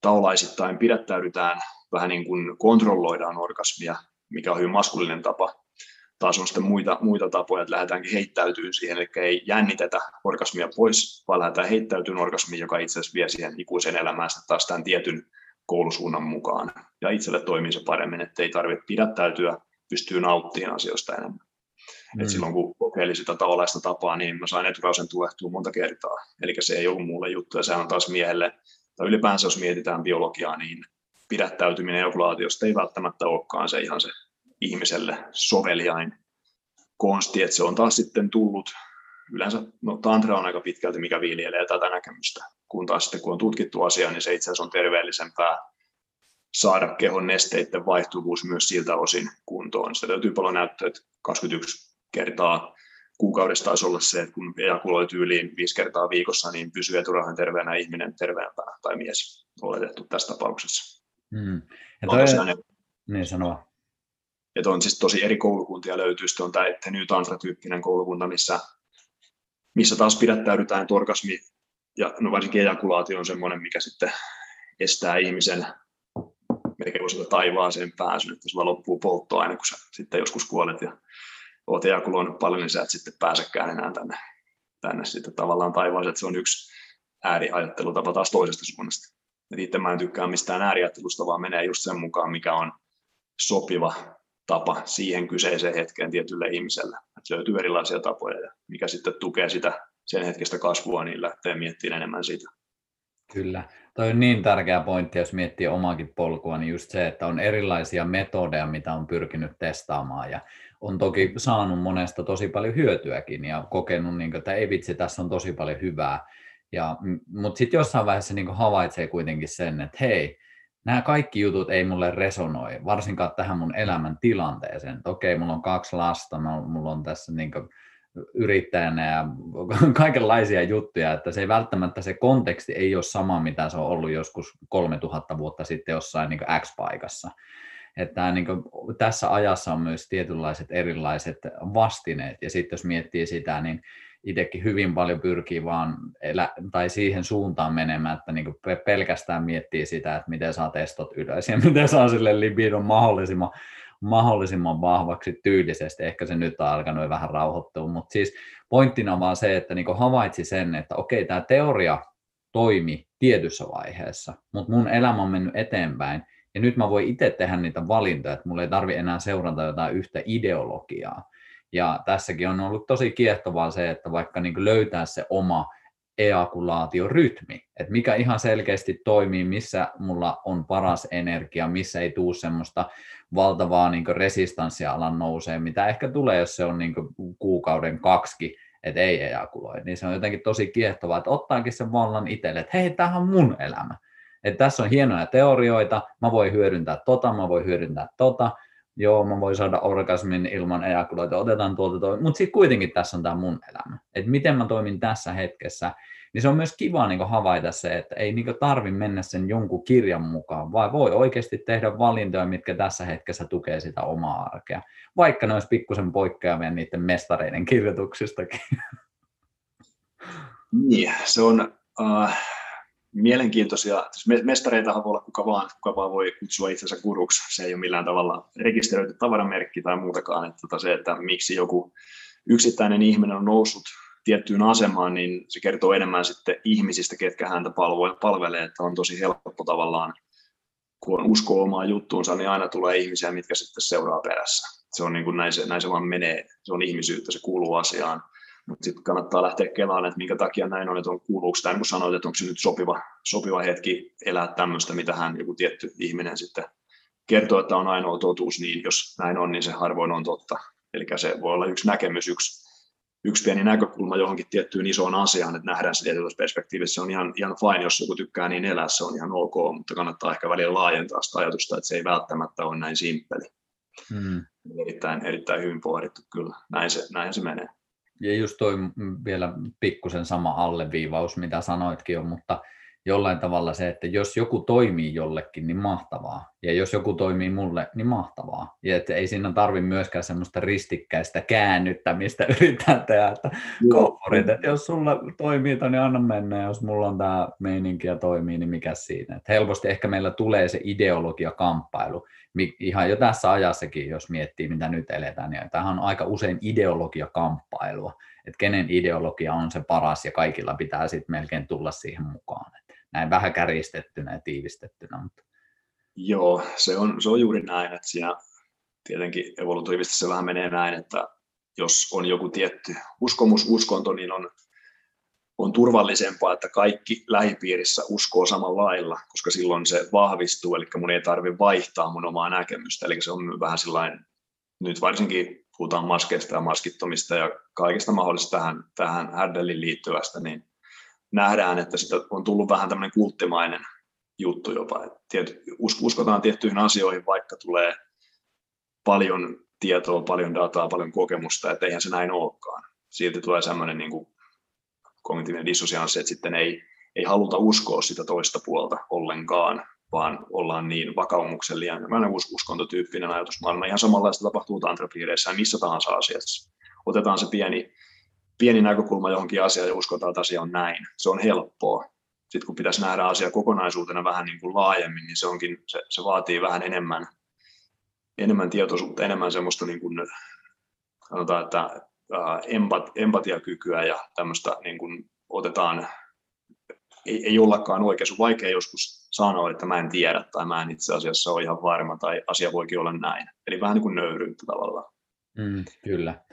taolaisittain pidättäydytään, vähän niin kuin kontrolloidaan orgasmia, mikä on hyvin maskulinen tapa. Taas on sitten muita, muita tapoja, että lähdetäänkin heittäytyy siihen, eli ei jännitetä orgasmia pois, vaan lähdetään heittäytyyn orgasmiin, joka itse asiassa vie siihen ikuisen elämään taas tämän tietyn koulusuunnan mukaan. Ja itselle toimii se paremmin, että ei tarvitse pidättäytyä, pystyy nauttimaan asioista enemmän. Mm. Et silloin kun kokeilin sitä tavallaista tapaa, niin mä sain eturausen tuehtua monta kertaa. Eli se ei ollut mulle juttu, ja se on taas miehelle, tai ylipäänsä jos mietitään biologiaa, niin pidättäytyminen ejakulaatiosta ei välttämättä olekaan se ihan se ihmiselle soveliain konsti, että se on taas sitten tullut, yleensä no, tantra on aika pitkälti, mikä viljelee tätä näkemystä, kun taas sitten kun on tutkittu asia, niin se itse asiassa on terveellisempää saada kehon nesteiden vaihtuvuus myös siltä osin kuntoon. Se löytyy paljon näyttöä, että 21 kertaa kuukaudessa taisi olla se, että kun ejakuloi tyyliin viisi kertaa viikossa, niin pysyy eturauhan terveenä ihminen terveempää tai mies oletettu tässä tapauksessa. Hmm. Ja toi... on niin sanoa. Että on siis tosi eri koulukuntia löytyy. Sitten on tämä New Tantra-tyyppinen koulukunta, missä, missä taas pidättäydytään, että orgasmi ja no varsinkin ejakulaatio on semmoinen, mikä sitten estää ihmisen melkein voisi taivaaseen pääsyn, että sulla loppuu polttoaine, kun sä sitten joskus kuolet ja oot ejakuloinut paljon, niin sä et sitten pääsekään enää tänne, tänne sitten tavallaan taivaaseen, että se on yksi ääriajattelutapa taas toisesta suunnasta. Et itse mä en tykkää mistään ääriajattelusta, vaan menee just sen mukaan, mikä on sopiva tapa siihen kyseiseen hetkeen tietylle ihmiselle. Löytyy erilaisia tapoja ja mikä sitten tukee sitä sen hetkestä kasvua, niin lähtee miettimään enemmän siitä. Kyllä. Toi on niin tärkeä pointti, jos miettii omaakin polkua, niin just se, että on erilaisia metodeja, mitä on pyrkinyt testaamaan ja on toki saanut monesta tosi paljon hyötyäkin ja kokenut, niin kuin, että ei vitsi, tässä on tosi paljon hyvää. Ja, mutta sitten jossain vaiheessa niin havaitsee kuitenkin sen, että hei, nämä kaikki jutut ei mulle resonoi, varsinkaan tähän mun elämän tilanteeseen. Että okei, mulla on kaksi lasta, mulla on tässä niin yrittäjänä ja kaikenlaisia juttuja, että se ei välttämättä se konteksti ei ole sama, mitä se on ollut joskus 3000 vuotta sitten jossain niin X-paikassa. Että niin kuin, tässä ajassa on myös tietynlaiset erilaiset vastineet, ja sitten jos miettii sitä, niin itsekin hyvin paljon pyrkii vaan elä, tai siihen suuntaan menemään, että niin pelkästään miettii sitä, että miten saa testot ylös ja miten saa sille libidon mahdollisimman mahdollisimman vahvaksi tyylisesti. Ehkä se nyt on alkanut vähän rauhoittua, mutta siis pointtina vaan se, että niin havaitsi sen, että okei, tämä teoria toimi tietyssä vaiheessa, mutta mun elämä on mennyt eteenpäin, ja nyt mä voin itse tehdä niitä valintoja, että mulla ei tarvi enää seurata jotain yhtä ideologiaa. Ja tässäkin on ollut tosi kiehtovaa se, että vaikka niin löytää se oma ejakulaatiorytmi, että mikä ihan selkeästi toimii, missä mulla on paras energia, missä ei tule semmoista valtavaa niin resistanssia alan nousee, mitä ehkä tulee, jos se on niin kuukauden kaksi, että ei ejakuloi, niin se on jotenkin tosi kiehtovaa, että ottaakin sen vallan itselle, että hei, tämähän on mun elämä. Että tässä on hienoja teorioita, mä voin hyödyntää tota, mä voin hyödyntää tota, joo, mä voin saada orgasmin ilman ejakuloita, otetaan tuolta toi, mutta sitten kuitenkin tässä on tämä mun elämä. Että miten mä toimin tässä hetkessä, niin se on myös kiva niin havaita se, että ei niin tarvi mennä sen jonkun kirjan mukaan, vaan voi oikeasti tehdä valintoja, mitkä tässä hetkessä tukee sitä omaa arkea, vaikka ne olisi pikkusen poikkeavia niiden mestareiden kirjoituksistakin. Niin, se on uh, mielenkiintoisia. Siis mestareitahan voi olla kuka vaan, kuka vaan voi kutsua itsensä guruksi. Se ei ole millään tavalla rekisteröity tavaramerkki tai muutakaan. Että tota se, että miksi joku yksittäinen ihminen on noussut tiettyyn asemaan, niin se kertoo enemmän sitten ihmisistä, ketkä häntä palvelee, että on tosi helppo tavallaan, kun on usko omaa juttuunsa, niin aina tulee ihmisiä, mitkä sitten seuraa perässä. Se on niin kuin näin, se, näin se vaan menee, se on ihmisyyttä, se kuuluu asiaan. Mutta sitten kannattaa lähteä kelaan, että minkä takia näin on, että on, kuuluuko tämä, niin kuin sanoit, että onko se nyt sopiva, sopiva hetki elää tämmöistä, mitä hän joku tietty ihminen sitten kertoo, että on ainoa totuus, niin jos näin on, niin se harvoin on totta. Eli se voi olla yksi näkemys, yksi yksi pieni näkökulma johonkin tiettyyn isoon asiaan, että nähdään se tietyllä perspektiivissä. Se on ihan, ihan fine, jos joku tykkää niin elää, se on ihan ok, mutta kannattaa ehkä välillä laajentaa sitä ajatusta, että se ei välttämättä ole näin simppeli. Hmm. Erittäin, erittäin hyvin pohdittu kyllä, näin se, näin se menee. Ja just toi vielä pikkusen sama alleviivaus, mitä sanoitkin jo, mutta jollain tavalla se, että jos joku toimii jollekin, niin mahtavaa. Ja jos joku toimii mulle, niin mahtavaa. Ja että ei siinä tarvi myöskään semmoista ristikkäistä käännyttämistä yrittää tehdä, että komforit, että jos sulla toimii, niin anna mennä, ja jos mulla on tämä meininki ja toimii, niin mikä siinä. Että helposti ehkä meillä tulee se ideologiakamppailu, ihan jo tässä ajassakin, jos miettii, mitä nyt eletään, niin tämähän on aika usein ideologiakamppailua, että kenen ideologia on se paras ja kaikilla pitää sitten melkein tulla siihen mukaan näin vähän kärjistettynä ja tiivistettynä. Mutta... Joo, se on, se on juuri näin, että siinä tietenkin evolutiivisesti se vähän menee näin, että jos on joku tietty uskomus, uskonto, niin on, on turvallisempaa, että kaikki lähipiirissä uskoo samalla lailla, koska silloin se vahvistuu, eli mun ei tarvitse vaihtaa mun omaa näkemystä, eli se on vähän sellainen, nyt varsinkin puhutaan maskeista ja maskittomista ja kaikista mahdollisesta tähän, tähän Härdelin liittyvästä, niin nähdään, että sitä on tullut vähän tämmöinen kulttimainen juttu jopa. Että uskotaan tiettyihin asioihin, vaikka tulee paljon tietoa, paljon dataa, paljon kokemusta, että eihän se näin olekaan. Silti tulee semmoinen niin kuin kognitiivinen dissosianssi, että sitten ei, ei haluta uskoa sitä toista puolta ollenkaan, vaan ollaan niin vakaumuksellinen, us, uskontotyyppinen ajatusmaailma. Ihan samanlaista tapahtuu tantrapiireissä ja missä tahansa asiassa. Otetaan se pieni pieni näkökulma johonkin asiaan ja uskotaan, että asia on näin. Se on helppoa. Sitten kun pitäisi nähdä asia kokonaisuutena vähän niin kuin laajemmin, niin se, onkin, se, se vaatii vähän enemmän, enemmän tietoisuutta, enemmän semmoista niin kuin, sanotaan, että ää, empat, empatiakykyä ja tämmöistä niin kuin otetaan, ei, ei ollakaan oikein, on vaikea joskus sanoa, että mä en tiedä tai mä en itse asiassa ole ihan varma tai asia voikin olla näin. Eli vähän niin kuin nöyryyttä tavallaan. Mm, kyllä.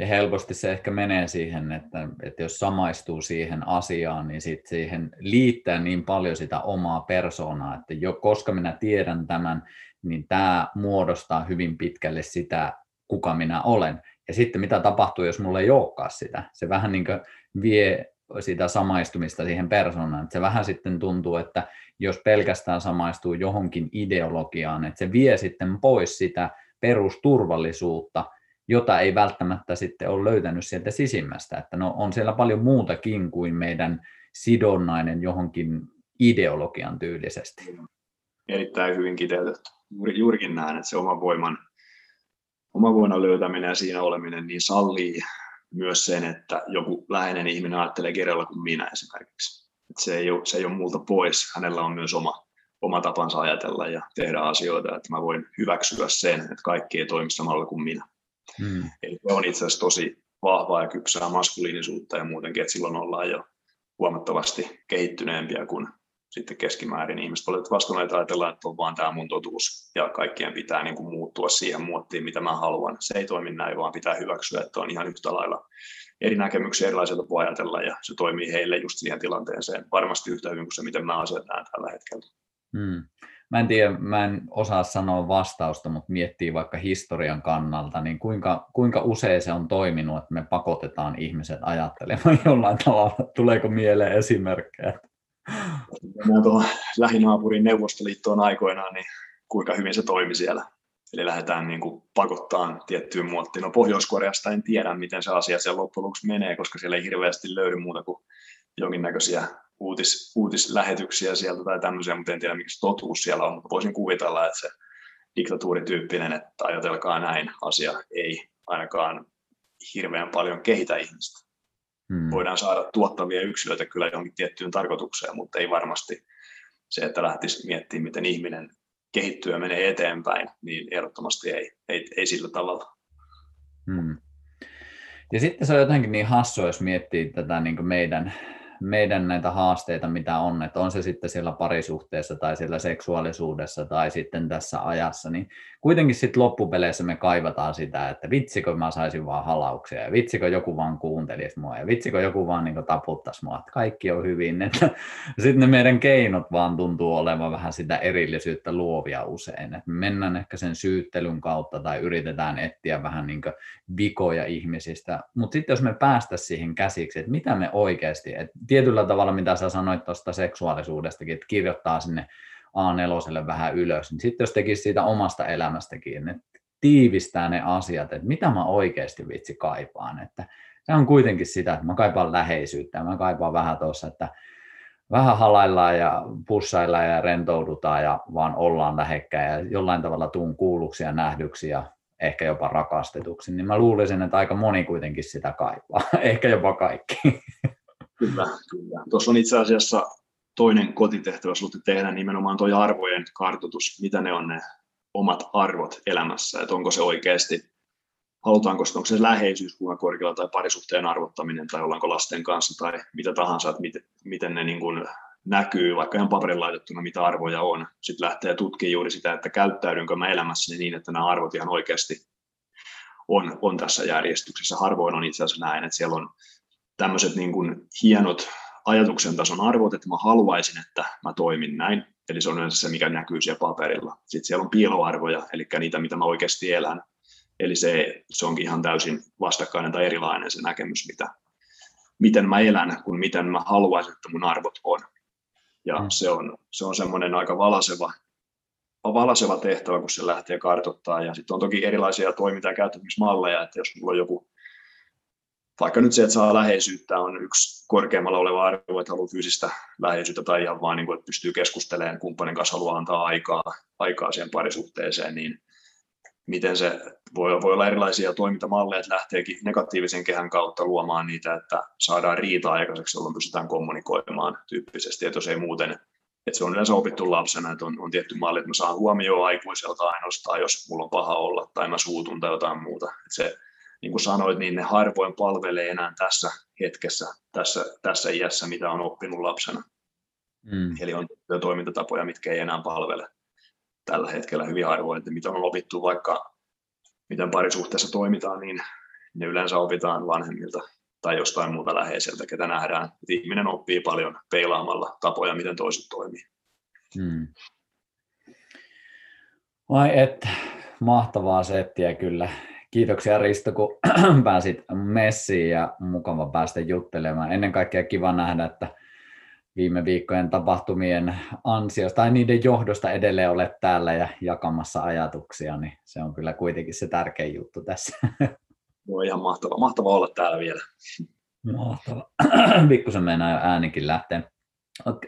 Ja helposti se ehkä menee siihen, että, että jos samaistuu siihen asiaan, niin sit siihen liittää niin paljon sitä omaa persoonaa, että jo koska minä tiedän tämän, niin tämä muodostaa hyvin pitkälle sitä, kuka minä olen. Ja sitten mitä tapahtuu, jos mulla ei olekaan sitä? Se vähän niin kuin vie sitä samaistumista siihen persoonaan. Se vähän sitten tuntuu, että jos pelkästään samaistuu johonkin ideologiaan, että se vie sitten pois sitä perusturvallisuutta, jota ei välttämättä sitten ole löytänyt sieltä sisimmästä. Että no, on siellä paljon muutakin kuin meidän sidonnainen johonkin ideologian tyylisesti. Erittäin hyvin kiteytetty. Juuri, juurikin näen, että se oma voiman, oma voiman löytäminen ja siinä oleminen niin sallii myös sen, että joku läheinen ihminen ajattelee kerralla kuin minä esimerkiksi. Että se, ei ole, se ei ole multa pois. Hänellä on myös oma, oma tapansa ajatella ja tehdä asioita, että mä voin hyväksyä sen, että kaikki ei toimi samalla kuin minä. Mm. Eli se on itse asiassa tosi vahvaa ja kypsää maskuliinisuutta ja muutenkin, että silloin ollaan jo huomattavasti kehittyneempiä kuin sitten keskimäärin ihmiset valitettavasti ajatellaan, että on vaan tämä mun totuus ja kaikkien pitää niin kuin muuttua siihen muottiin, mitä mä haluan. Se ei toimi näin, vaan pitää hyväksyä, että on ihan yhtä lailla eri näkemyksiä, erilaisia tapoja ajatella, ja se toimii heille just siihen tilanteeseen varmasti yhtä hyvin kuin se, miten mä näen tällä hetkellä. Hmm. Mä en tiedä, mä en osaa sanoa vastausta, mutta miettii vaikka historian kannalta, niin kuinka, kuinka usein se on toiminut, että me pakotetaan ihmiset ajattelemaan jollain tavalla? Tuleeko mieleen esimerkkejä? Mä tuohon lähinaapurin Neuvostoliittoon aikoinaan, niin kuinka hyvin se toimi siellä. Eli lähdetään niin kuin pakottaan tiettyyn muottiin. No Pohjois-Koreasta en tiedä, miten se asia siellä loppujen lopuksi menee, koska siellä ei hirveästi löydy muuta kuin jonkinnäköisiä uutis, uutislähetyksiä sieltä tai tämmöisiä, mutta en tiedä miksi totuus siellä on, mutta voisin kuvitella, että se diktatuurityyppinen, että ajatelkaa näin, asia ei ainakaan hirveän paljon kehitä ihmistä. Hmm. Voidaan saada tuottavia yksilöitä kyllä johonkin tiettyyn tarkoitukseen, mutta ei varmasti se, että lähtisi miettimään, miten ihminen kehittyy ja menee eteenpäin, niin ehdottomasti ei, ei, ei sillä tavalla. Hmm. Ja sitten se on jotenkin niin hassua, jos miettii tätä niin meidän meidän näitä haasteita, mitä on, että on se sitten siellä parisuhteessa tai siellä seksuaalisuudessa tai sitten tässä ajassa, niin kuitenkin sitten loppupeleissä me kaivataan sitä, että vitsikö mä saisin vaan halauksia ja vitsikö joku vaan kuuntelisi mua ja vitsikö joku vaan niin taputtaisi mua, että kaikki on hyvin. Että sitten ne meidän keinot vaan tuntuu olevan vähän sitä erillisyyttä luovia usein, että me mennään ehkä sen syyttelyn kautta tai yritetään etsiä vähän niin vikoja ihmisistä, mutta sitten jos me päästä siihen käsiksi, että mitä me oikeasti, että tietyllä tavalla, mitä sä sanoit tuosta seksuaalisuudestakin, että kirjoittaa sinne A4 vähän ylös, niin sitten jos tekisi siitä omasta elämästäkin, että tiivistää ne asiat, että mitä mä oikeasti vitsi kaipaan, että se on kuitenkin sitä, että mä kaipaan läheisyyttä ja mä kaipaan vähän tuossa, että vähän halaillaan ja pussaillaan ja rentoudutaan ja vaan ollaan lähekkäin ja jollain tavalla tuun kuulluksi ja nähdyksi ja ehkä jopa rakastetuksi, niin mä luulisin, että aika moni kuitenkin sitä kaipaa, ehkä jopa kaikki. Kyllä, kyllä. Tuossa on itse asiassa toinen kotitehtävä sinulle tehdä nimenomaan tuo arvojen kartoitus, mitä ne on ne omat arvot elämässä, että onko se oikeasti, halutaanko onko se läheisyys kuinka korkealla tai parisuhteen arvottaminen tai ollaanko lasten kanssa tai mitä tahansa, että miten, miten ne niin kuin näkyy, vaikka ihan paperin laitettuna, mitä arvoja on. Sitten lähtee tutkimaan juuri sitä, että käyttäydynkö mä elämässäni niin, että nämä arvot ihan oikeasti on, on tässä järjestyksessä. Harvoin on itse asiassa näin, että siellä on tämmöiset niin kuin hienot ajatuksen tason arvot, että mä haluaisin, että mä toimin näin. Eli se on yleensä se, mikä näkyy siellä paperilla. Sitten siellä on piiloarvoja, eli niitä, mitä mä oikeasti elän. Eli se, se onkin ihan täysin vastakkainen tai erilainen se näkemys, mitä, miten mä elän, kuin miten mä haluaisin, että mun arvot on. Ja mm. se on, se on semmoinen aika valaseva, valaseva tehtävä, kun se lähtee kartoittamaan. Ja sitten on toki erilaisia toiminta- ja käyttämismalleja, että jos mulla on joku vaikka nyt se, että saa läheisyyttä on yksi korkeammalla oleva arvo, että haluaa fyysistä läheisyyttä tai ihan vaan, niin kuin, että pystyy keskustelemaan, kumppanin kanssa haluaa antaa aikaa, aikaa siihen parisuhteeseen, niin miten se voi, voi olla erilaisia toimintamalleja, että lähteekin negatiivisen kehän kautta luomaan niitä, että saadaan riita aikaiseksi, jolloin pystytään kommunikoimaan tyyppisesti, että jos ei muuten, että se on yleensä opittu lapsena, että on, on tietty malli, että mä saan huomioon aikuiselta ainoastaan, jos mulla on paha olla tai mä suutun tai jotain muuta. Että se niin kuin sanoit, niin ne harvoin palvelee enää tässä hetkessä, tässä, tässä iässä, mitä on oppinut lapsena. Mm. Eli on toimintatapoja, mitkä ei enää palvele tällä hetkellä hyvin harvoin, että mitä on opittu vaikka, miten parisuhteessa toimitaan, niin ne yleensä opitaan vanhemmilta tai jostain muuta läheiseltä, ketä nähdään. Että ihminen oppii paljon peilaamalla tapoja, miten toiset toimii. Mm. Vai että mahtavaa settiä kyllä. Kiitoksia Risto, kun pääsit messiin ja mukava päästä juttelemaan. Ennen kaikkea kiva nähdä, että viime viikkojen tapahtumien ansiosta tai niiden johdosta edelleen olet täällä ja jakamassa ajatuksia, niin se on kyllä kuitenkin se tärkein juttu tässä. No ihan mahtava, mahtava olla täällä vielä. Mahtava. Pikkusen meinaa jo äänikin lähteä.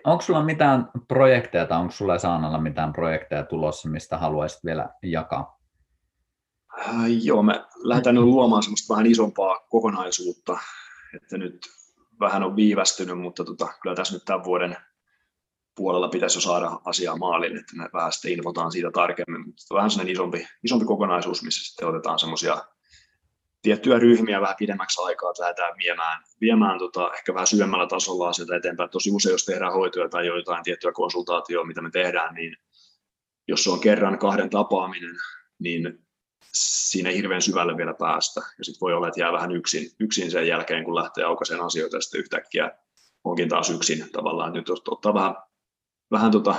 Onko sulla mitään projekteja tai onko sulla Saanalla mitään projekteja tulossa, mistä haluaisit vielä jakaa? Äh, joo, me lähdetään nyt luomaan semmoista vähän isompaa kokonaisuutta, että nyt vähän on viivästynyt, mutta tota, kyllä tässä nyt tämän vuoden puolella pitäisi jo saada asiaa maaliin, että me vähän sitten infotaan siitä tarkemmin, mutta vähän sellainen isompi, isompi kokonaisuus, missä sitten otetaan semmoisia tiettyjä ryhmiä vähän pidemmäksi aikaa, että lähdetään viemään, viemään tota, ehkä vähän syvemmällä tasolla asioita eteenpäin. Tosi usein, jos tehdään hoitoja tai jotain tiettyä konsultaatioa, mitä me tehdään, niin jos se on kerran kahden tapaaminen, niin siinä ei hirveän syvälle vielä päästä. Ja sitten voi olla, että jää vähän yksin, yksin sen jälkeen, kun lähtee aukaiseen asioita, ja sitten yhtäkkiä onkin taas yksin tavallaan. Nyt ottaa vähän, vähän tota,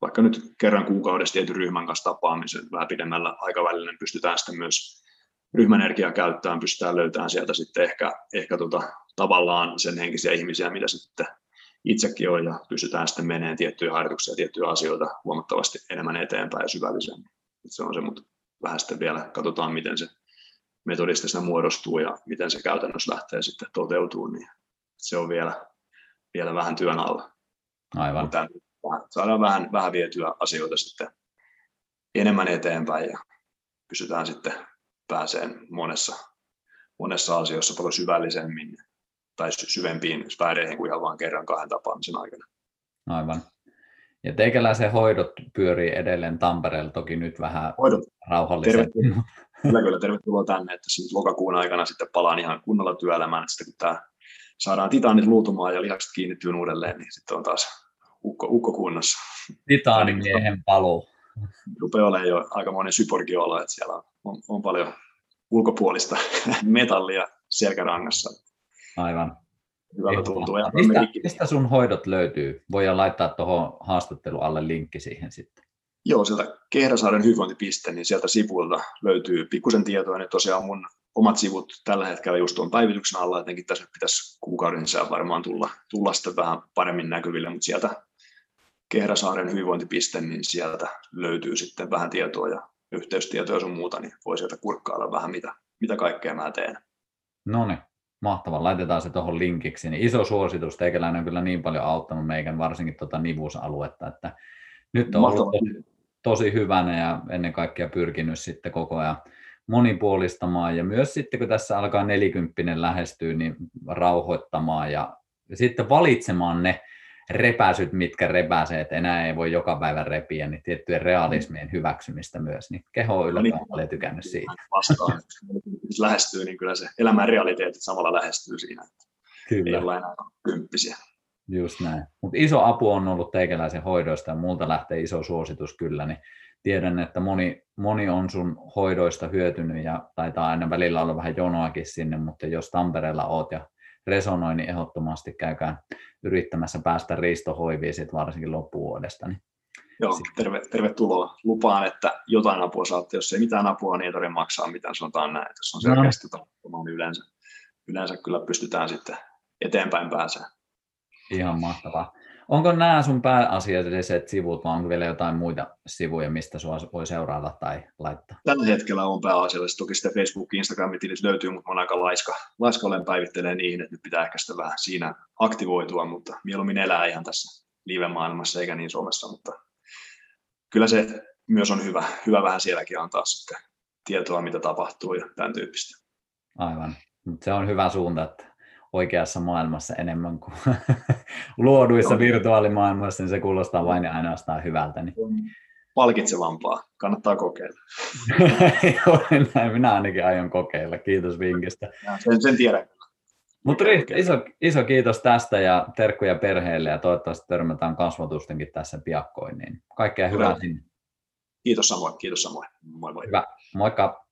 vaikka nyt kerran kuukaudessa tietyn ryhmän kanssa tapaamisen vähän pidemmällä aikavälillä, niin pystytään sitten myös ryhmän energiaa käyttämään, pystytään löytämään sieltä sitten ehkä, ehkä tota, tavallaan sen henkisiä ihmisiä, mitä sitten itsekin on, ja pystytään sitten menemään tiettyjä harjoituksia tiettyjä asioita huomattavasti enemmän eteenpäin ja syvällisemmin. Se on se, mutta vähän sitten vielä katsotaan, miten se metodista sitä muodostuu ja miten se käytännössä lähtee sitten toteutumaan, niin se on vielä, vielä vähän työn alla. Aivan. Mutta saadaan vähän, vähän vietyä asioita sitten enemmän eteenpäin ja pysytään sitten pääseen monessa, monessa asioissa paljon syvällisemmin tai syvempiin sfääreihin kuin ihan vain kerran kahden tapaamisen aikana. Aivan. Ja teikäläisen hoidot pyörii edelleen Tampereella, toki nyt vähän hoidot. rauhallisemmin. Kyllä, kyllä, tervetuloa tänne, että siis lokakuun aikana sitten palaan ihan kunnolla työelämään, että sitten kun tämä saadaan titaanit luutumaan ja lihakset kiinnittyy uudelleen, niin sitten on taas ukko, ukko kunnossa. Titaanimiehen paluu. Rupeaa olemaan jo aika monen syporgiolla, että siellä on, on paljon ulkopuolista metallia selkärangassa. Aivan. Hyvältä tuntuu. Ja mistä, mistä sun hoidot löytyy? Voidaan laittaa tuohon haastattelun alle linkki siihen sitten. Joo, sieltä Kehräsaaren hyvinvointipiste, niin sieltä sivuilta löytyy pikkusen tietoa. Nyt tosiaan mun omat sivut tällä hetkellä just on päivityksen alla, etenkin tässä pitäisi kuukauden sisään varmaan tulla, tulla sitten vähän paremmin näkyville, mutta sieltä Kehräsaaren hyvinvointipiste, niin sieltä löytyy sitten vähän tietoa ja yhteystietoja sun muuta, niin voi sieltä kurkkailla vähän mitä, mitä kaikkea mä teen. No niin, mahtavaa. Laitetaan se tuohon linkiksi. Niin iso suositus, teikäläinen on kyllä niin paljon auttanut meidän varsinkin tuota nivusaluetta, että nyt on ollut tosi, tosi hyvänä ja ennen kaikkea pyrkinyt sitten koko ajan monipuolistamaan ja myös sitten kun tässä alkaa nelikymppinen lähestyä, niin rauhoittamaan ja sitten valitsemaan ne repäsyt, mitkä repäsee, että enää ei voi joka päivä repiä, niin tiettyjen realismien hyväksymistä myös, niin keho on yllättävän no paljon tykännyt siitä. Vastaan, jos lähestyy, niin kyllä se elämän realiteetit samalla lähestyy siinä, kyllä. ei olla enää kymppisiä. Just näin. Mutta iso apu on ollut teikäläisen hoidoista ja multa lähtee iso suositus kyllä, niin tiedän, että moni, moni on sun hoidoista hyötynyt ja taitaa aina välillä olla vähän jonoakin sinne, mutta jos Tampereella oot ja resonoi, niin ehdottomasti käykää yrittämässä päästä riistohoiviin sit varsinkin loppuvuodesta. Niin Joo, terve, tervetuloa. Lupaan, että jotain apua saatte. Jos ei mitään apua, niin ei tarvitse maksaa mitään, sanotaan näin. Jos on selkeästi no. niin yleensä, yleensä kyllä pystytään sitten eteenpäin pääsemään. Ihan mahtavaa. Onko nämä sun pääasialliset sivut vai onko vielä jotain muita sivuja, mistä sua voi seurata tai laittaa? Tällä hetkellä on pääasiallisesti. Toki sitten Facebook, Instagram tilit löytyy, mutta olen aika laiska. Laiska olen päivittelee niihin, että nyt pitää ehkä sitä vähän siinä aktivoitua, mutta mieluummin elää ihan tässä live-maailmassa eikä niin Suomessa, mutta kyllä se myös on hyvä, hyvä vähän sielläkin antaa sitten tietoa, mitä tapahtuu ja tämän tyyppistä. Aivan. Se on hyvä suunta, että oikeassa maailmassa enemmän kuin luoduissa no. virtuaalimaailmassa, niin se kuulostaa vain ja ainoastaan hyvältä. Niin. Palkitsevampaa, kannattaa kokeilla. Näin minä ainakin aion kokeilla, kiitos vinkistä. sen, sen tiedän mutta iso, iso kiitos tästä ja terkkuja perheelle ja toivottavasti törmätään kasvatustenkin tässä piakkoin. Niin kaikkea hyvää sinne. Kiitos samoin, kiitos samoin. Moi moi. Hyvä, moikka.